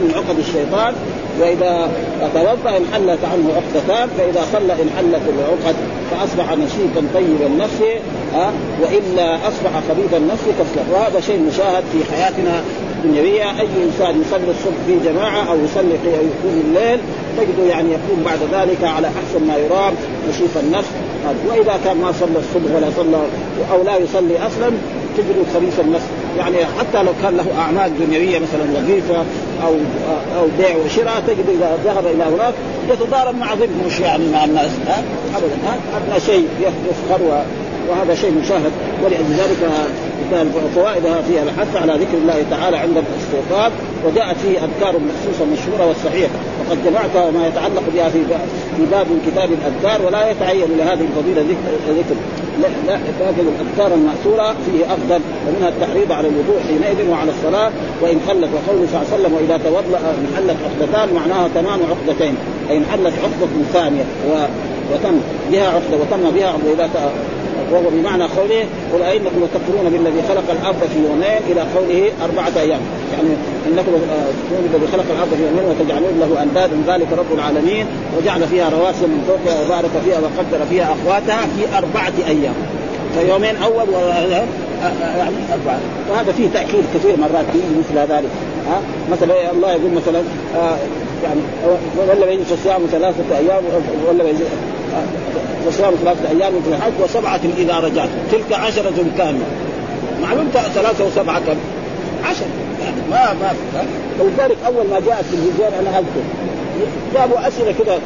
من عقد الشيطان. وإذا توضا انحلت عنه عقدتان فإذا صلى انحلت العقد فأصبح نشيطا طيب النفس ها وإلا أصبح خبيث النفس كسلا وهذا شيء مشاهد في حياتنا الدنيوية أي إنسان يصلي الصبح في جماعة أو يصلي يقوم الليل تجده يعني يقوم بعد ذلك على أحسن ما يرام نشيط النفس. وإذا كان ما صلى الصبح ولا صلى أو لا يصلي أصلا تجده خبيث النفس. يعني حتى لو كان له أعمال دنيوية مثلا وظيفة أو أو بيع وشراء تجد إذا ذهب إلى هناك يتضارب مع ضده مش يعني مع الناس. ابدا ادنى شيء يفخر وهذا شيء مشاهد. ولذلك فوائدها فيها الحث على ذكر الله تعالى عند الاستيقاظ وجاءت فيه أذكار مخصوصة مشهورة والصحيحة. وقد جمعت ما يتعلق بها في في باب كتاب الأذكار ولا يتعين لهذه الفضيلة ذكر. لا لا لكن الأذكار المأثورة فيه أفضل ومنها التحريض على الوضوء حينئذ وعلى الصلاة وإن خلت وقوله صلى الله عليه وسلم وإذا توضا انحلت عقدتان معناها تمام عقدتين. أي انحلت عقدة ثانية و وتم بها عقدة وتم بها عقدة. وهو بمعنى قوله قل أئنكم لتكفرون بالذي خلق الأرض في يومين إلى قوله أربعة أيام. يعني إنكم تكفرون بالذي خلق الأرض في يومين وتجعلون له أندادا. ذلك رب العالمين. وجعل فيها رواسي من فوقها وبارك فيها وقدر فيها أقواتها في أربعة أيام. فيومين أول يعني أربعة. وهذا فيه تأكيد كثير مرات فيه مثل ذلك. ها؟ مثلا الله يقول مثلا آه يعني ولا بيجلس الصيام ثلاثة أيام ولا وصيام ثلاثة أيام في الحج وسبعة إذا رجعت. تلك عشرة كاملة. معلوم ثلاثة وسبعة كم؟ عشرة يعني ما ما ولذلك أول ما جاءت في الهجرة أنا أذكر. جابوا أسئلة كده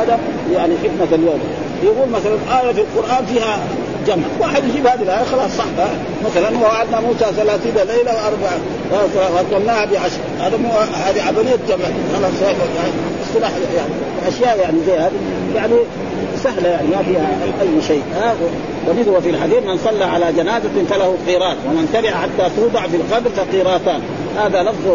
هذا يعني حكمة اليوم. يقول مثلا آية في القرآن فيها جمع. واحد يجيب هذه الآية خلاص صح مثلا وعدنا موسى ثلاثين ليلة وأربعة وأكرمناها بعشر. هذا هذه عملية جمع. خلاص اصطلاح يعني. أشياء يعني زي هذه. يعني سهلة يعني ما فيها أي شيء. ومثل في الحديث من صلى على جنازة فله قيرات ومن تبع حتى توضع في القبر فقيراتان هذا لفظ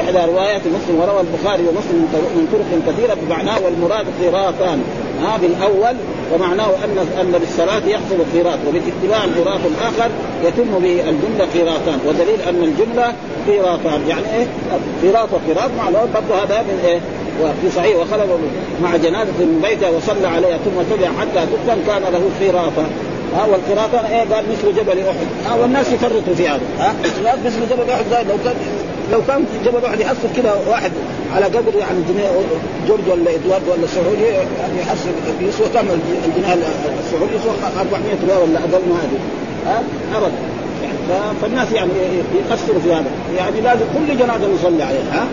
إحدى روايات مسلم وروى البخاري ومسلم من طرق كثيرة بمعناه والمراد قيراتان ها؟ بالأول ومعناه ان أن بالصلاة يحصل قيراط وبالاتباع قيراط اخر يتم به الجملة قيراطان. ودليل أن الجملة قيراطان. يعني إيه؟ قيراط وقيراط معناه برضه هذا من إيه؟ وفي صحيح وخلق مع جنازة من بيته وصلى عليها ثم تبع حتى تدفن كان له قراطة ها والقراطة إيه؟ قال مثل جبل أحد. ها والناس يفرطوا في هذا. ها مثل جبل أحد لو كان لو كان جبل احد يحصل كذا واحد على قدر يعني جنيه جورج ولا إدوارد ولا سعودي يعني يحصل يسوى كم الجنيه السعودي؟ يسوى 400 ريال ولا أقل ما هذه. ها ابدا يعني فالناس يعني يقصروا في هذا. يعني لازم كل جنازة نصلي عليها. ها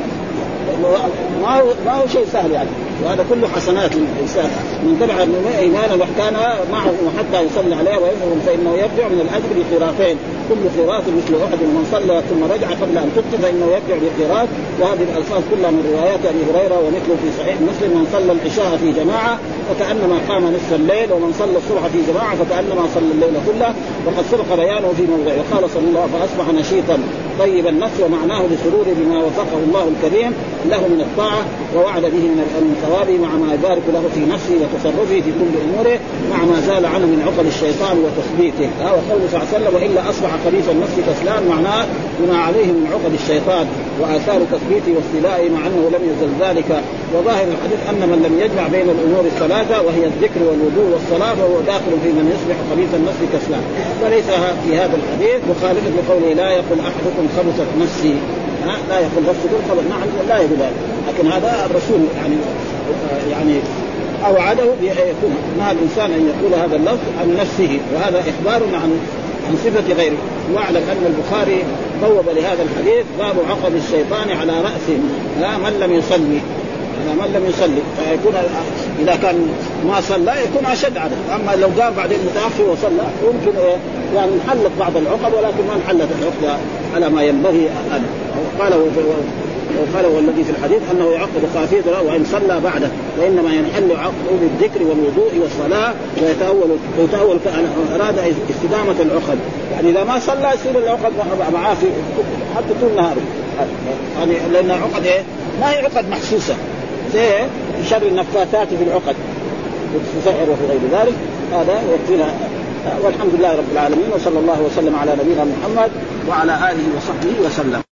ما هو ما هو شيء سهل يعني. وهذا كله حسنات للانسان من تبع ايمانا وكان معه حتى يصلي عليه ويؤمن فإنه يرجع من الأجر بقراطين كل قراط مثل احد من صلى ثم رجع قبل أن تكتب فإنه يرجع بقراط وهذه الألفاظ كلها من روايات أبي هريرة ومثله في صحيح مسلم من صلى العشاء في جماعة فكأنما قام نصف الليل ومن صلى الصبح في جماعة فكأنما صلى الليل كله. وقد سبق بيانه في موضع وقال صلى الله فاصبح نشيطا. طيب النفس ومعناه بسرور بما وفقه الله الكريم. له من الطاعة ووعد به من الثواب مع ما يبارك له في نفسه وتصرفه في كل أموره مع ما زال عنه من عقل الشيطان وتثبيته ها وقوله صلى الله عليه وسلم وإلا أصبح خبيث النفس كسلان معناه بما عليه من عقد الشيطان وآثار تثبيته واستيلائه مع أنه لم يزل ذلك. وظاهر الحديث أن من لم يجمع بين الأمور الثلاثه وهي الذكر والوضوء والصلاة فهو داخل في من يصبح خبيث النفس كسلان. وليس في هذا الحديث مخالفة لقوله لا يقول أحدكم خبثت نفسي لا يقول نفسه خبث نعم لا يقول هذا. لكن هذا الرسول يعني يعني أوعده بيكون. مع الإنسان أن يقول هذا اللفظ عن نفسه وهذا إخبار عن عن صفة غيره. واعلم أن البخاري بوب لهذا الحديث باب عقد الشيطان على رأسه لا من لم يصلي. إذا من لم يصلي فيكون إذا كان ما صلى يكون أشد عليه أما لو قام بعدين متأخر وصلى يمكن إيه يعني انحلت بعض العقد ولكن ما انحلت العقد على ما ينبغي. ان قال وقال والذي في الحديث أنه يعقد خافيض وإن صلى بعده وإنما ينحل عقده بالذكر والوضوء والصلاة ويتاول ويتأول أراد استدامة العقد يعني إذا ما صلى يصير العقد معاه في حتى طول نهاره. يعني لأن العقد إيه؟ ما هي عقد محسوسة. زي شر النفاثات في العقد في وفي غير ذلك. هذا يكفينا. والحمد لله رب العالمين وصلى الله وسلم على نبينا محمد وعلى آله وصحبه وسلم.